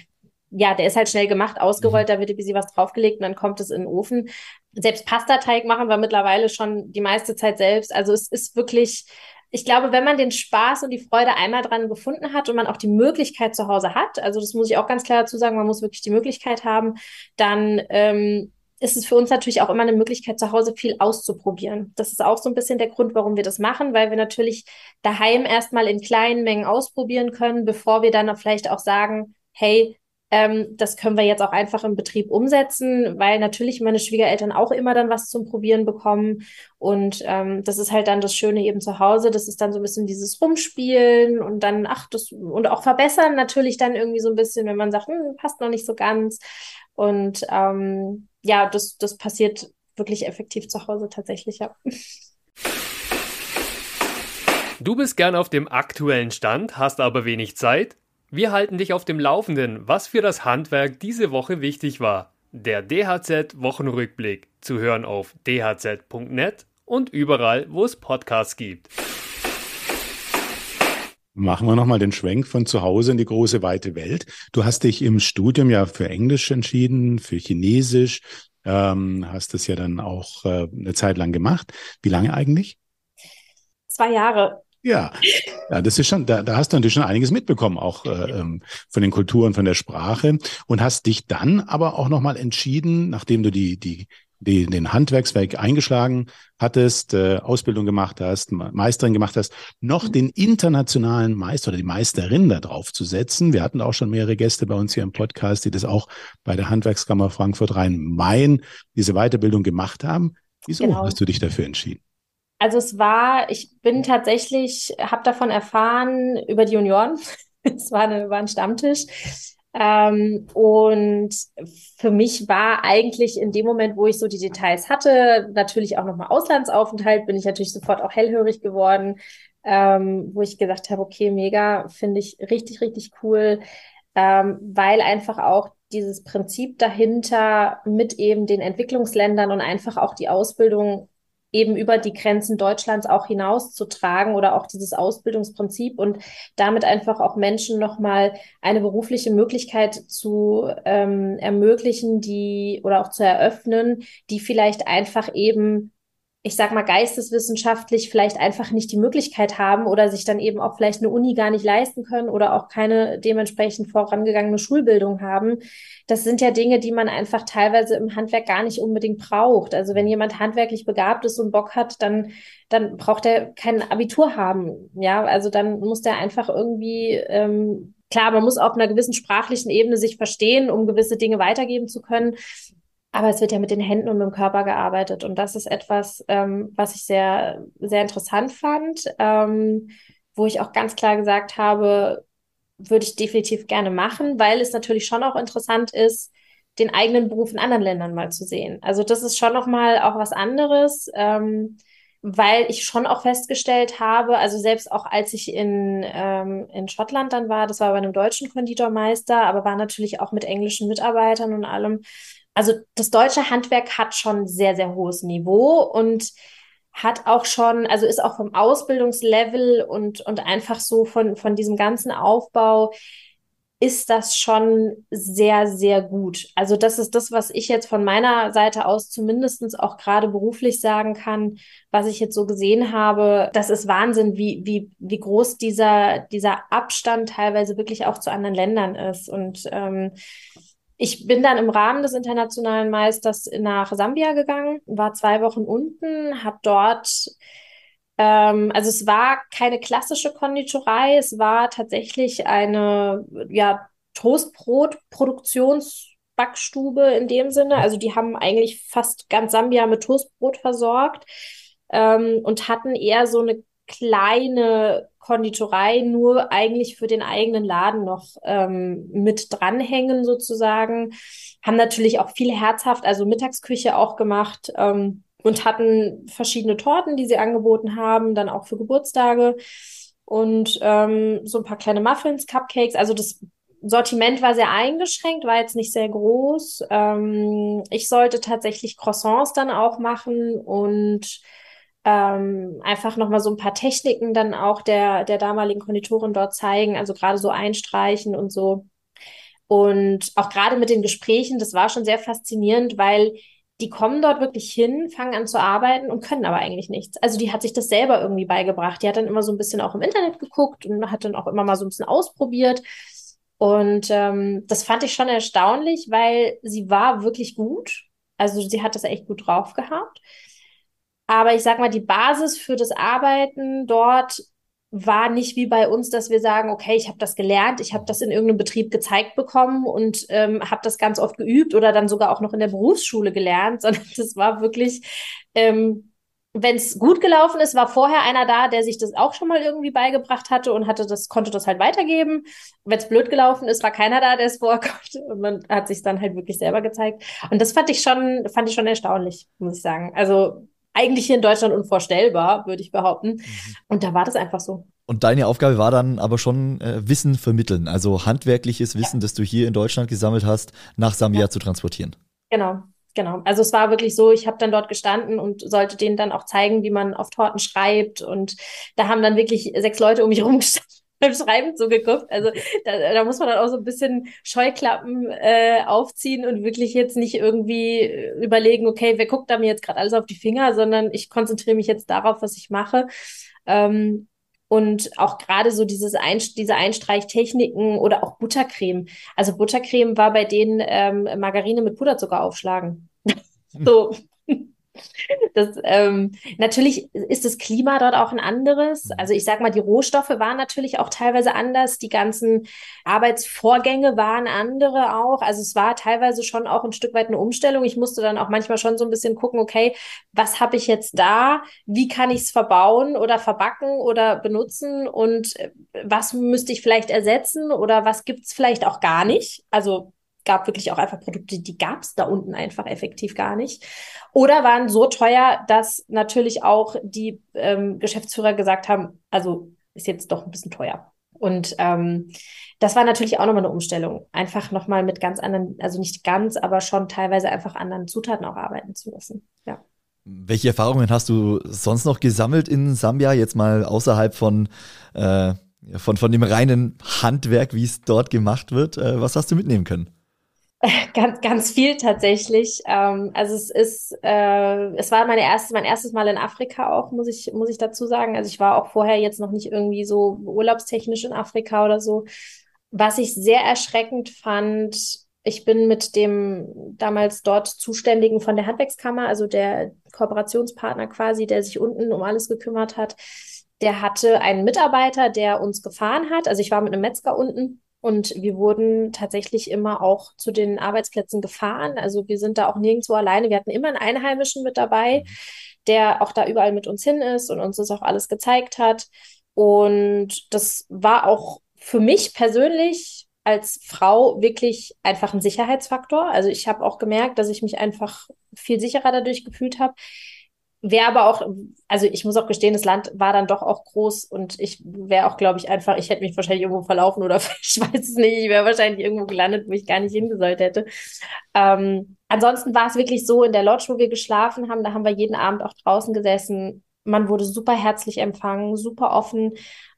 Ja, der ist halt schnell gemacht, ausgerollt, mhm. da wird ein bisschen was draufgelegt und dann kommt es in den Ofen. Selbst Pastateig machen wir mittlerweile schon die meiste Zeit selbst. Also es ist wirklich, ich glaube, wenn man den Spaß und die Freude einmal dran gefunden hat und man auch die Möglichkeit zu Hause hat, also das muss ich auch ganz klar dazu sagen, man muss wirklich die Möglichkeit haben, dann ähm, ist es für uns natürlich auch immer eine Möglichkeit, zu Hause viel auszuprobieren. Das ist auch so ein bisschen der Grund, warum wir das machen, weil wir natürlich daheim erstmal in kleinen Mengen ausprobieren können, bevor wir dann vielleicht auch sagen, hey, ähm, das können wir jetzt auch einfach im Betrieb umsetzen, weil natürlich meine Schwiegereltern auch immer dann was zum Probieren bekommen. Und ähm, das ist halt dann das Schöne eben zu Hause. Das ist dann so ein bisschen dieses Rumspielen und dann, ach, das und auch verbessern natürlich dann irgendwie so ein bisschen, wenn man sagt, hm, passt noch nicht so ganz. Und ähm, ja, das, das passiert wirklich effektiv zu Hause tatsächlich, ja. Du bist gern auf dem aktuellen Stand, hast aber wenig Zeit? Wir halten dich auf dem Laufenden, was für das Handwerk diese Woche wichtig war. Der DHZ Wochenrückblick zu hören auf dhz.net und überall, wo es Podcasts gibt. Machen wir nochmal den Schwenk von zu Hause in die große weite Welt. Du hast dich im Studium ja für Englisch entschieden, für Chinesisch, ähm, hast das ja dann auch äh, eine Zeit lang gemacht. Wie lange eigentlich? Zwei Jahre. Ja, ja, das ist schon, da, da hast du natürlich schon einiges mitbekommen, auch äh, ähm, von den Kulturen, von der Sprache und hast dich dann aber auch nochmal entschieden, nachdem du die, die, die, den Handwerksweg eingeschlagen hattest, äh, Ausbildung gemacht hast, Meisterin gemacht hast, noch den internationalen Meister oder die Meisterin da drauf zu setzen. Wir hatten auch schon mehrere Gäste bei uns hier im Podcast, die das auch bei der Handwerkskammer Frankfurt Rhein-Main diese Weiterbildung gemacht haben. Wieso genau. hast du dich dafür entschieden? Also es war, ich bin tatsächlich, habe davon erfahren über die Junioren. (laughs) es war, eine, war ein Stammtisch. Ähm, und für mich war eigentlich in dem Moment, wo ich so die Details hatte, natürlich auch nochmal Auslandsaufenthalt, bin ich natürlich sofort auch hellhörig geworden, ähm, wo ich gesagt habe, okay, mega, finde ich richtig, richtig cool, ähm, weil einfach auch dieses Prinzip dahinter mit eben den Entwicklungsländern und einfach auch die Ausbildung eben über die Grenzen Deutschlands auch hinauszutragen oder auch dieses Ausbildungsprinzip und damit einfach auch Menschen nochmal eine berufliche Möglichkeit zu ähm, ermöglichen, die oder auch zu eröffnen, die vielleicht einfach eben ich sag mal, geisteswissenschaftlich vielleicht einfach nicht die Möglichkeit haben oder sich dann eben auch vielleicht eine Uni gar nicht leisten können oder auch keine dementsprechend vorangegangene Schulbildung haben. Das sind ja Dinge, die man einfach teilweise im Handwerk gar nicht unbedingt braucht. Also wenn jemand handwerklich begabt ist und Bock hat, dann, dann braucht er kein Abitur haben. Ja, also dann muss der einfach irgendwie, ähm, klar, man muss auf einer gewissen sprachlichen Ebene sich verstehen, um gewisse Dinge weitergeben zu können. Aber es wird ja mit den Händen und mit dem Körper gearbeitet. Und das ist etwas, ähm, was ich sehr, sehr interessant fand, ähm, wo ich auch ganz klar gesagt habe, würde ich definitiv gerne machen, weil es natürlich schon auch interessant ist, den eigenen Beruf in anderen Ländern mal zu sehen. Also das ist schon noch mal auch was anderes, ähm, weil ich schon auch festgestellt habe, also selbst auch als ich in, ähm, in Schottland dann war, das war bei einem deutschen Konditormeister, aber war natürlich auch mit englischen Mitarbeitern und allem, also das deutsche Handwerk hat schon sehr, sehr hohes Niveau und hat auch schon, also ist auch vom Ausbildungslevel und, und einfach so von, von diesem ganzen Aufbau ist das schon sehr, sehr gut. Also das ist das, was ich jetzt von meiner Seite aus zumindestens auch gerade beruflich sagen kann, was ich jetzt so gesehen habe. Das ist Wahnsinn, wie, wie, wie groß dieser, dieser Abstand teilweise wirklich auch zu anderen Ländern ist. Und ähm, ich bin dann im Rahmen des internationalen Meisters nach Sambia gegangen, war zwei Wochen unten, habe dort ähm, also es war keine klassische Konditorei, es war tatsächlich eine ja, Toastbrot-Produktionsbackstube in dem Sinne. Also die haben eigentlich fast ganz Sambia mit Toastbrot versorgt ähm, und hatten eher so eine kleine Konditorei nur eigentlich für den eigenen Laden noch ähm, mit dranhängen sozusagen. Haben natürlich auch viel herzhaft, also Mittagsküche auch gemacht ähm, und hatten verschiedene Torten, die sie angeboten haben, dann auch für Geburtstage und ähm, so ein paar kleine Muffins, Cupcakes. Also das Sortiment war sehr eingeschränkt, war jetzt nicht sehr groß. Ähm, ich sollte tatsächlich Croissants dann auch machen und ähm, einfach nochmal so ein paar Techniken dann auch der, der damaligen Konditorin dort zeigen, also gerade so einstreichen und so. Und auch gerade mit den Gesprächen, das war schon sehr faszinierend, weil die kommen dort wirklich hin, fangen an zu arbeiten und können aber eigentlich nichts. Also die hat sich das selber irgendwie beigebracht. Die hat dann immer so ein bisschen auch im Internet geguckt und hat dann auch immer mal so ein bisschen ausprobiert. Und ähm, das fand ich schon erstaunlich, weil sie war wirklich gut. Also sie hat das echt gut drauf gehabt. Aber ich sag mal, die Basis für das Arbeiten dort war nicht wie bei uns, dass wir sagen, okay, ich habe das gelernt, ich habe das in irgendeinem Betrieb gezeigt bekommen und ähm, habe das ganz oft geübt oder dann sogar auch noch in der Berufsschule gelernt, (laughs) sondern das war wirklich, ähm, wenn es gut gelaufen ist, war vorher einer da, der sich das auch schon mal irgendwie beigebracht hatte und hatte das, konnte das halt weitergeben. Wenn es blöd gelaufen ist, war keiner da, der es (laughs) vorher konnte und man hat sich dann halt wirklich selber gezeigt. Und das fand ich schon, fand ich schon erstaunlich, muss ich sagen. Also eigentlich hier in Deutschland unvorstellbar, würde ich behaupten. Mhm. Und da war das einfach so. Und deine Aufgabe war dann aber schon äh, Wissen vermitteln, also handwerkliches Wissen, ja. das du hier in Deutschland gesammelt hast, nach Sambia ja. zu transportieren. Genau, genau. Also es war wirklich so, ich habe dann dort gestanden und sollte denen dann auch zeigen, wie man auf Torten schreibt. Und da haben dann wirklich sechs Leute um mich (laughs) rumgestanden beim Schreiben zugeguckt. Also da, da muss man dann auch so ein bisschen Scheuklappen äh, aufziehen und wirklich jetzt nicht irgendwie überlegen, okay, wer guckt da mir jetzt gerade alles auf die Finger, sondern ich konzentriere mich jetzt darauf, was ich mache. Ähm, und auch gerade so dieses Ein diese Einstreichtechniken oder auch Buttercreme. Also Buttercreme war bei denen ähm, Margarine mit Puderzucker aufschlagen. (laughs) so, das, ähm, natürlich ist das Klima dort auch ein anderes. Mhm. Also ich sag mal, die Rohstoffe waren natürlich auch teilweise anders. Die ganzen Arbeitsvorgänge waren andere auch. Also es war teilweise schon auch ein Stück weit eine Umstellung. Ich musste dann auch manchmal schon so ein bisschen gucken, okay, was habe ich jetzt da? Wie kann ich es verbauen oder verbacken oder benutzen? Und äh, was müsste ich vielleicht ersetzen oder was gibt es vielleicht auch gar nicht? Also gab wirklich auch einfach Produkte, die gab es da unten einfach effektiv gar nicht. Oder waren so teuer, dass natürlich auch die ähm, Geschäftsführer gesagt haben, also ist jetzt doch ein bisschen teuer. Und ähm, das war natürlich auch nochmal eine Umstellung. Einfach nochmal mit ganz anderen, also nicht ganz, aber schon teilweise einfach anderen Zutaten auch arbeiten zu lassen. Ja. Welche Erfahrungen hast du sonst noch gesammelt in Sambia, jetzt mal außerhalb von, äh, von, von dem reinen Handwerk, wie es dort gemacht wird? Äh, was hast du mitnehmen können? (laughs) Ganz, ganz viel tatsächlich. Ähm, also es ist, äh, es war meine erste, mein erstes Mal in Afrika auch, muss ich, muss ich dazu sagen. Also ich war auch vorher jetzt noch nicht irgendwie so urlaubstechnisch in Afrika oder so. Was ich sehr erschreckend fand, ich bin mit dem damals dort Zuständigen von der Handwerkskammer, also der Kooperationspartner quasi, der sich unten um alles gekümmert hat, der hatte einen Mitarbeiter, der uns gefahren hat. Also ich war mit einem Metzger unten und wir wurden tatsächlich immer auch zu den Arbeitsplätzen gefahren. Also wir sind da auch nirgendwo alleine. Wir hatten immer einen Einheimischen mit dabei, mhm. der auch da überall mit uns hin ist und uns das auch alles gezeigt hat. Und das war auch für mich persönlich als Frau wirklich einfach ein Sicherheitsfaktor. Also ich habe auch gemerkt, dass ich mich einfach viel sicherer dadurch gefühlt habe. Wäre aber auch, also ich muss auch gestehen, das Land war dann doch auch groß und ich wäre auch, glaube ich, einfach, ich hätte mich wahrscheinlich irgendwo verlaufen oder (laughs) ich weiß es nicht, ich wäre wahrscheinlich irgendwo gelandet, wo ich gar nicht hingesollt hätte. Ähm, ansonsten war es wirklich so, in der Lodge, wo wir geschlafen haben, da haben wir jeden Abend auch draußen gesessen. Man wurde super herzlich empfangen, super offen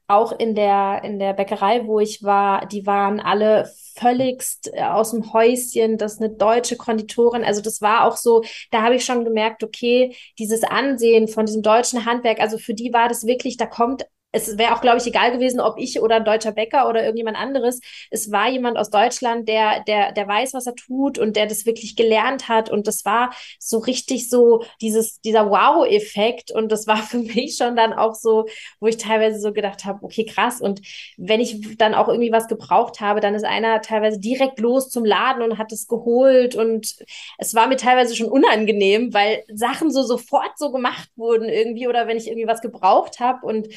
auch in der, in der Bäckerei, wo ich war, die waren alle völligst äh, aus dem Häuschen, das ist eine deutsche Konditorin. Also das war auch so, da habe ich schon gemerkt, okay, dieses Ansehen von diesem deutschen Handwerk, also für die war das wirklich, da kommt es wäre auch, glaube ich, egal gewesen, ob ich oder ein deutscher Bäcker oder irgendjemand anderes. Es war jemand aus Deutschland, der, der, der weiß, was er tut und der das wirklich gelernt hat. Und das war so richtig so dieses, dieser Wow-Effekt. Und das war (laughs) für mich schon dann auch so, wo ich teilweise so gedacht habe, okay, krass. Und wenn ich dann auch irgendwie was gebraucht habe, dann ist einer teilweise direkt los zum Laden und hat es geholt. Und es war mir teilweise schon unangenehm, weil Sachen so sofort so gemacht wurden irgendwie oder wenn ich irgendwie was gebraucht habe und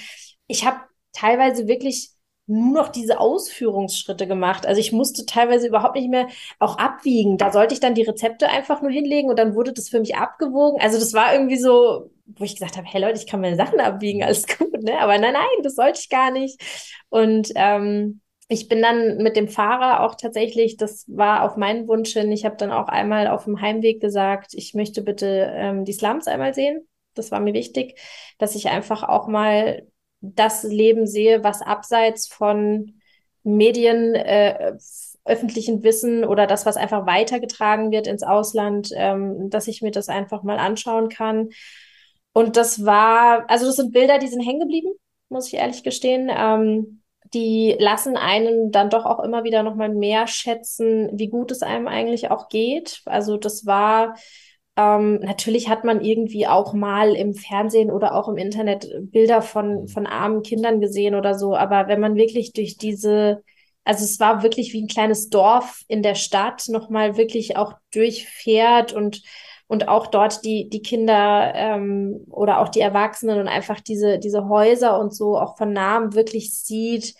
ich habe teilweise wirklich nur noch diese Ausführungsschritte gemacht. Also ich musste teilweise überhaupt nicht mehr auch abwiegen. Da sollte ich dann die Rezepte einfach nur hinlegen und dann wurde das für mich abgewogen. Also das war irgendwie so, wo ich gesagt habe, hey Leute, ich kann meine Sachen abwiegen, alles (laughs) gut, ne? Aber nein, nein, das sollte ich gar nicht. Und ähm, ich bin dann mit dem Fahrer auch tatsächlich, das war auf meinen Wunsch hin, ich habe dann auch einmal auf dem Heimweg gesagt, ich möchte bitte ähm, die Slums einmal sehen. Das war mir wichtig, dass ich einfach auch mal das Leben sehe, was abseits von Medien, äh, öffentlichen Wissen oder das, was einfach weitergetragen wird ins Ausland, ähm, dass ich mir das einfach mal anschauen kann. Und das war, also das sind Bilder, die sind hängen geblieben, muss ich ehrlich gestehen. Ähm, die lassen einen dann doch auch immer wieder nochmal mehr schätzen, wie gut es einem eigentlich auch geht. Also das war ähm, natürlich hat man irgendwie auch mal im Fernsehen oder auch im Internet Bilder von, mhm. von armen Kindern gesehen oder so. Aber wenn man wirklich durch diese, also es war wirklich wie ein kleines Dorf in der Stadt, nochmal wirklich auch durchfährt und und auch dort die, die Kinder ähm, oder auch die Erwachsenen und einfach diese, diese Häuser und so auch von Namen wirklich sieht,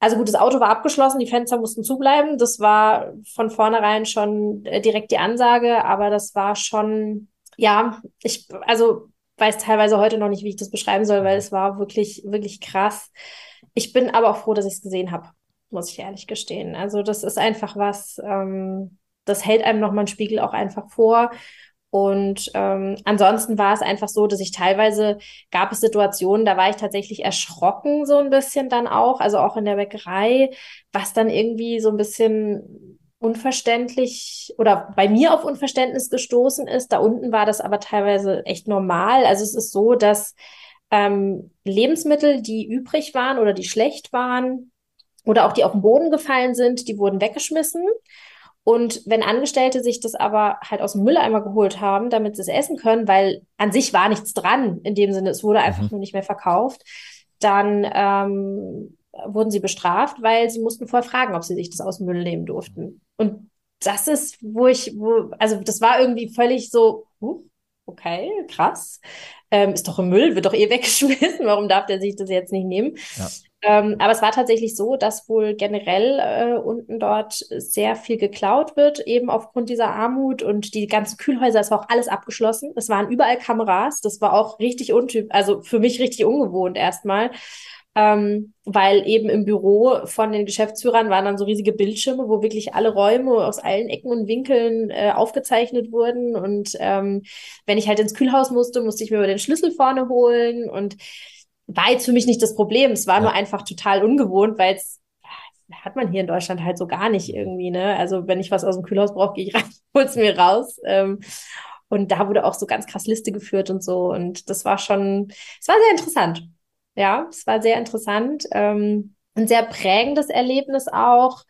also gut, das Auto war abgeschlossen, die Fenster mussten zubleiben. Das war von vornherein schon äh, direkt die Ansage, aber das war schon, ja, ich, also weiß teilweise heute noch nicht, wie ich das beschreiben soll, weil es war wirklich, wirklich krass. Ich bin aber auch froh, dass ich es gesehen habe, muss ich ehrlich gestehen. Also das ist einfach was, ähm, das hält einem nochmal einen Spiegel auch einfach vor. Und ähm, ansonsten war es einfach so, dass ich teilweise gab es Situationen, da war ich tatsächlich erschrocken so ein bisschen dann auch, also auch in der Bäckerei, was dann irgendwie so ein bisschen unverständlich oder bei mir auf Unverständnis gestoßen ist. Da unten war das aber teilweise echt normal. Also es ist so, dass ähm, Lebensmittel, die übrig waren oder die schlecht waren oder auch die auf den Boden gefallen sind, die wurden weggeschmissen. Und wenn Angestellte sich das aber halt aus dem Mülleimer geholt haben, damit sie es essen können, weil an sich war nichts dran, in dem Sinne, es wurde einfach mhm. nur nicht mehr verkauft, dann ähm, wurden sie bestraft, weil sie mussten vorher fragen, ob sie sich das aus dem Müll nehmen durften. Und das ist, wo ich, wo, also das war irgendwie völlig so, huh, okay, krass. Ähm, ist doch im Müll, wird doch eh (laughs) weggeschmissen, warum darf der sich das jetzt nicht nehmen? Ja. Ähm, aber es war tatsächlich so, dass wohl generell äh, unten dort sehr viel geklaut wird, eben aufgrund dieser Armut und die ganzen Kühlhäuser, es war auch alles abgeschlossen. Es waren überall Kameras, das war auch richtig untyp, also für mich richtig ungewohnt erstmal. Ähm, weil eben im Büro von den Geschäftsführern waren dann so riesige Bildschirme, wo wirklich alle Räume aus allen Ecken und Winkeln äh, aufgezeichnet wurden. Und ähm, wenn ich halt ins Kühlhaus musste, musste ich mir über den Schlüssel vorne holen. Und war jetzt für mich nicht das Problem. Es war ja. nur einfach total ungewohnt, weil es hat man hier in Deutschland halt so gar nicht irgendwie, ne? Also wenn ich was aus dem Kühlhaus brauche, gehe ich (laughs) rein, hol's mir raus. Ähm, und da wurde auch so ganz krass Liste geführt und so. Und das war schon, es war sehr interessant. Ja, es war sehr interessant. Ähm, ein sehr prägendes Erlebnis auch,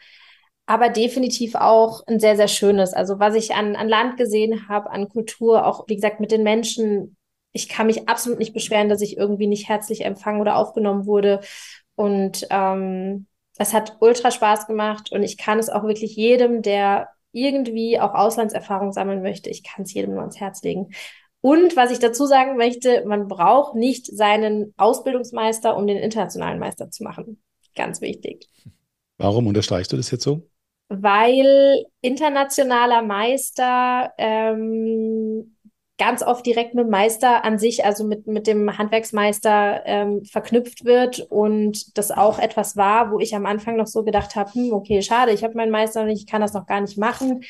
aber definitiv auch ein sehr, sehr schönes. Also was ich an, an Land gesehen habe, an Kultur, auch wie gesagt mit den Menschen, ich kann mich absolut nicht beschweren, dass ich irgendwie nicht herzlich empfangen oder aufgenommen wurde. Und ähm, es hat ultra Spaß gemacht und ich kann es auch wirklich jedem, der irgendwie auch Auslandserfahrung sammeln möchte, ich kann es jedem nur ans Herz legen. Und was ich dazu sagen möchte, man braucht nicht seinen Ausbildungsmeister, um den internationalen Meister zu machen. Ganz wichtig. Warum unterstreichst du das jetzt so? Weil internationaler Meister ähm, ganz oft direkt mit dem Meister an sich, also mit, mit dem Handwerksmeister ähm, verknüpft wird und das auch etwas war, wo ich am Anfang noch so gedacht habe, hm, okay, schade, ich habe meinen Meister nicht, ich kann das noch gar nicht machen.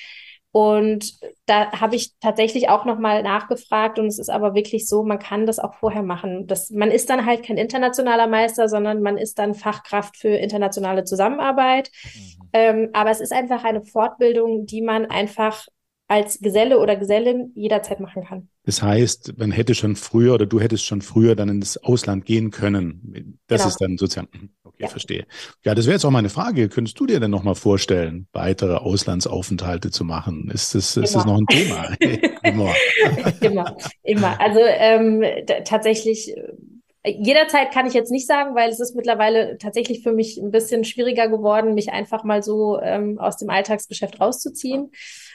Und da habe ich tatsächlich auch nochmal nachgefragt und es ist aber wirklich so, man kann das auch vorher machen. Das, man ist dann halt kein internationaler Meister, sondern man ist dann Fachkraft für internationale Zusammenarbeit. Mhm. Ähm, aber es ist einfach eine Fortbildung, die man einfach als Geselle oder Gesellin jederzeit machen kann. Das heißt, man hätte schon früher oder du hättest schon früher dann ins Ausland gehen können. Das genau. ist dann sozusagen, hm, okay, ja. verstehe. Ja, das wäre jetzt auch meine Frage. Könntest du dir denn nochmal vorstellen, weitere Auslandsaufenthalte zu machen? Ist das, ist das noch ein Thema? (laughs) immer. immer, immer. Also ähm, tatsächlich Jederzeit kann ich jetzt nicht sagen, weil es ist mittlerweile tatsächlich für mich ein bisschen schwieriger geworden, mich einfach mal so ähm, aus dem Alltagsgeschäft rauszuziehen.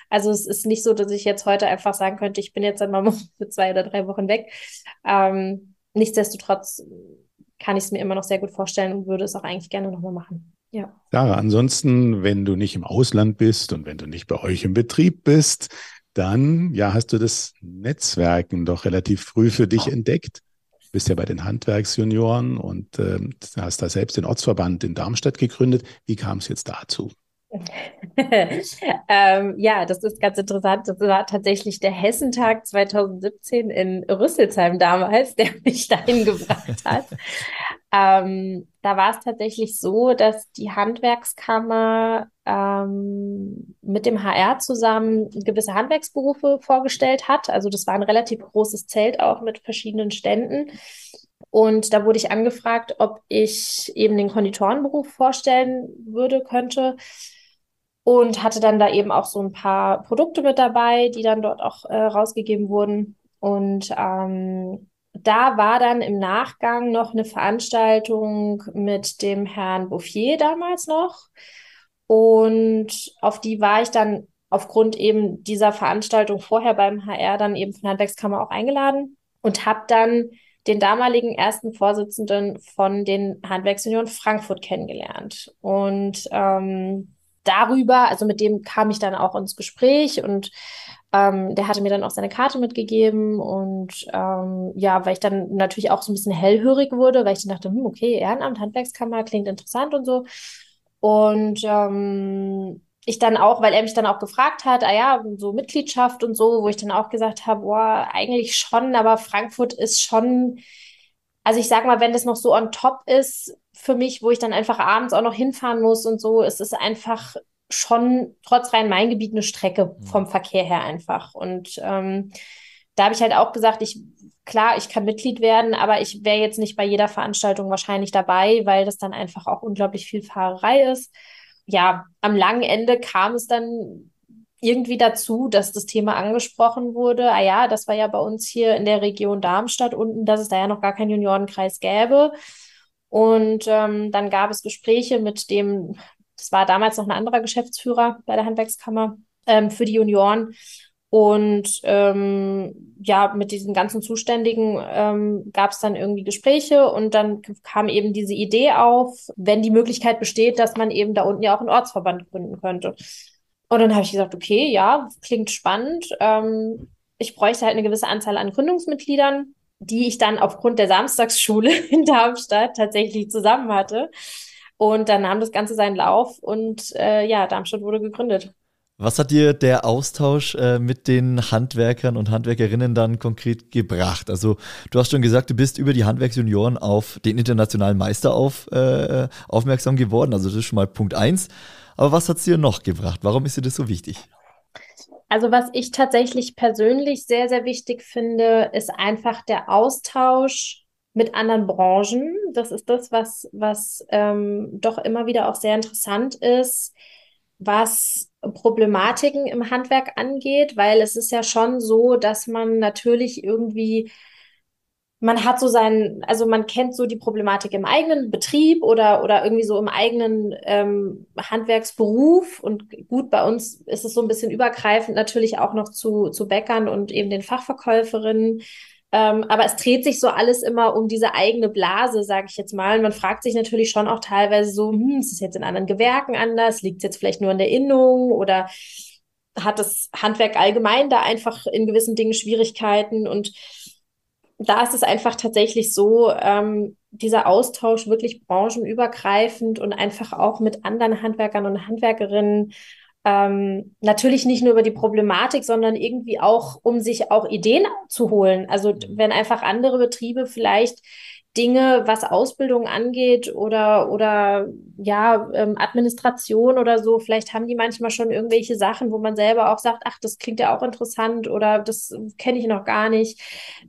Also es ist nicht so, dass ich jetzt heute einfach sagen könnte, ich bin jetzt dann mal (laughs) für zwei oder drei Wochen weg. Ähm, nichtsdestotrotz kann ich es mir immer noch sehr gut vorstellen und würde es auch eigentlich gerne nochmal machen. Ja. Sarah, ansonsten, wenn du nicht im Ausland bist und wenn du nicht bei euch im Betrieb bist, dann ja, hast du das Netzwerken doch relativ früh für dich entdeckt bist ja bei den Handwerksjunioren und äh, hast da selbst den Ortsverband in Darmstadt gegründet. Wie kam es jetzt dazu? (laughs) ähm, ja, das ist ganz interessant. Das war tatsächlich der Hessentag 2017 in Rüsselsheim damals, der (laughs) mich dahin gebracht hat. ähm, da war es tatsächlich so, dass die Handwerkskammer ähm, mit dem HR zusammen gewisse Handwerksberufe vorgestellt hat. Also das war ein relativ großes Zelt auch mit verschiedenen Ständen. Und da wurde ich angefragt, ob ich eben den Konditorenberuf vorstellen würde, könnte. Und hatte dann da eben auch so ein paar Produkte mit dabei, die dann dort auch äh, rausgegeben wurden. Und ähm, da war dann im Nachgang noch eine Veranstaltung mit dem Herrn Bouffier damals noch. Und auf die war ich dann aufgrund eben dieser Veranstaltung vorher beim HR dann eben von der Handwerkskammer auch eingeladen und habe dann den damaligen ersten Vorsitzenden von den Handwerksunion Frankfurt kennengelernt. Und ähm, darüber, also mit dem kam ich dann auch ins Gespräch und ähm, der hatte mir dann auch seine Karte mitgegeben und ähm, ja, weil ich dann natürlich auch so ein bisschen hellhörig wurde, weil ich dann dachte, hm, okay, Ehrenamt, Handwerkskammer klingt interessant und so. Und ähm, ich dann auch, weil er mich dann auch gefragt hat, ah ja, so Mitgliedschaft und so, wo ich dann auch gesagt habe, boah, eigentlich schon, aber Frankfurt ist schon, also ich sag mal, wenn das noch so on top ist für mich, wo ich dann einfach abends auch noch hinfahren muss und so, ist es einfach schon trotz Rhein-Main-Gebiet eine Strecke mhm. vom Verkehr her einfach. Und ähm, da habe ich halt auch gesagt, ich klar, ich kann Mitglied werden, aber ich wäre jetzt nicht bei jeder Veranstaltung wahrscheinlich dabei, weil das dann einfach auch unglaublich viel Fahrerei ist. Ja, am langen Ende kam es dann irgendwie dazu, dass das Thema angesprochen wurde. Ah ja, das war ja bei uns hier in der Region Darmstadt unten, dass es da ja noch gar keinen Juniorenkreis gäbe. Und ähm, dann gab es Gespräche mit dem das war damals noch ein anderer Geschäftsführer bei der Handwerkskammer ähm, für die Junioren. Und ähm, ja, mit diesen ganzen Zuständigen ähm, gab es dann irgendwie Gespräche und dann kam eben diese Idee auf, wenn die Möglichkeit besteht, dass man eben da unten ja auch einen Ortsverband gründen könnte. Und dann habe ich gesagt, okay, ja, klingt spannend. Ähm, ich bräuchte halt eine gewisse Anzahl an Gründungsmitgliedern, die ich dann aufgrund der Samstagsschule (laughs) in Darmstadt tatsächlich zusammen hatte. Und dann nahm das Ganze seinen Lauf und äh, ja, Darmstadt wurde gegründet. Was hat dir der Austausch äh, mit den Handwerkern und Handwerkerinnen dann konkret gebracht? Also du hast schon gesagt, du bist über die Handwerksjunioren auf den internationalen Meister auf, äh, aufmerksam geworden. Also das ist schon mal Punkt eins. Aber was hat es dir noch gebracht? Warum ist dir das so wichtig? Also was ich tatsächlich persönlich sehr, sehr wichtig finde, ist einfach der Austausch mit anderen Branchen. Das ist das, was, was ähm, doch immer wieder auch sehr interessant ist, was Problematiken im Handwerk angeht, weil es ist ja schon so, dass man natürlich irgendwie man hat so seinen, also man kennt so die Problematik im eigenen Betrieb oder, oder irgendwie so im eigenen ähm, Handwerksberuf. Und gut, bei uns ist es so ein bisschen übergreifend natürlich auch noch zu, zu Bäckern und eben den Fachverkäuferinnen. Ähm, aber es dreht sich so alles immer um diese eigene Blase, sage ich jetzt mal. Und man fragt sich natürlich schon auch teilweise so, hm, ist es jetzt in anderen Gewerken anders? Liegt es jetzt vielleicht nur an der Innung oder hat das Handwerk allgemein da einfach in gewissen Dingen Schwierigkeiten? Und da ist es einfach tatsächlich so, ähm, dieser Austausch wirklich branchenübergreifend und einfach auch mit anderen Handwerkern und Handwerkerinnen ähm, natürlich nicht nur über die Problematik, sondern irgendwie auch, um sich auch Ideen zu holen. Also mhm. wenn einfach andere Betriebe vielleicht Dinge, was Ausbildung angeht oder, oder ja, ähm, Administration oder so. Vielleicht haben die manchmal schon irgendwelche Sachen, wo man selber auch sagt, ach, das klingt ja auch interessant oder das kenne ich noch gar nicht.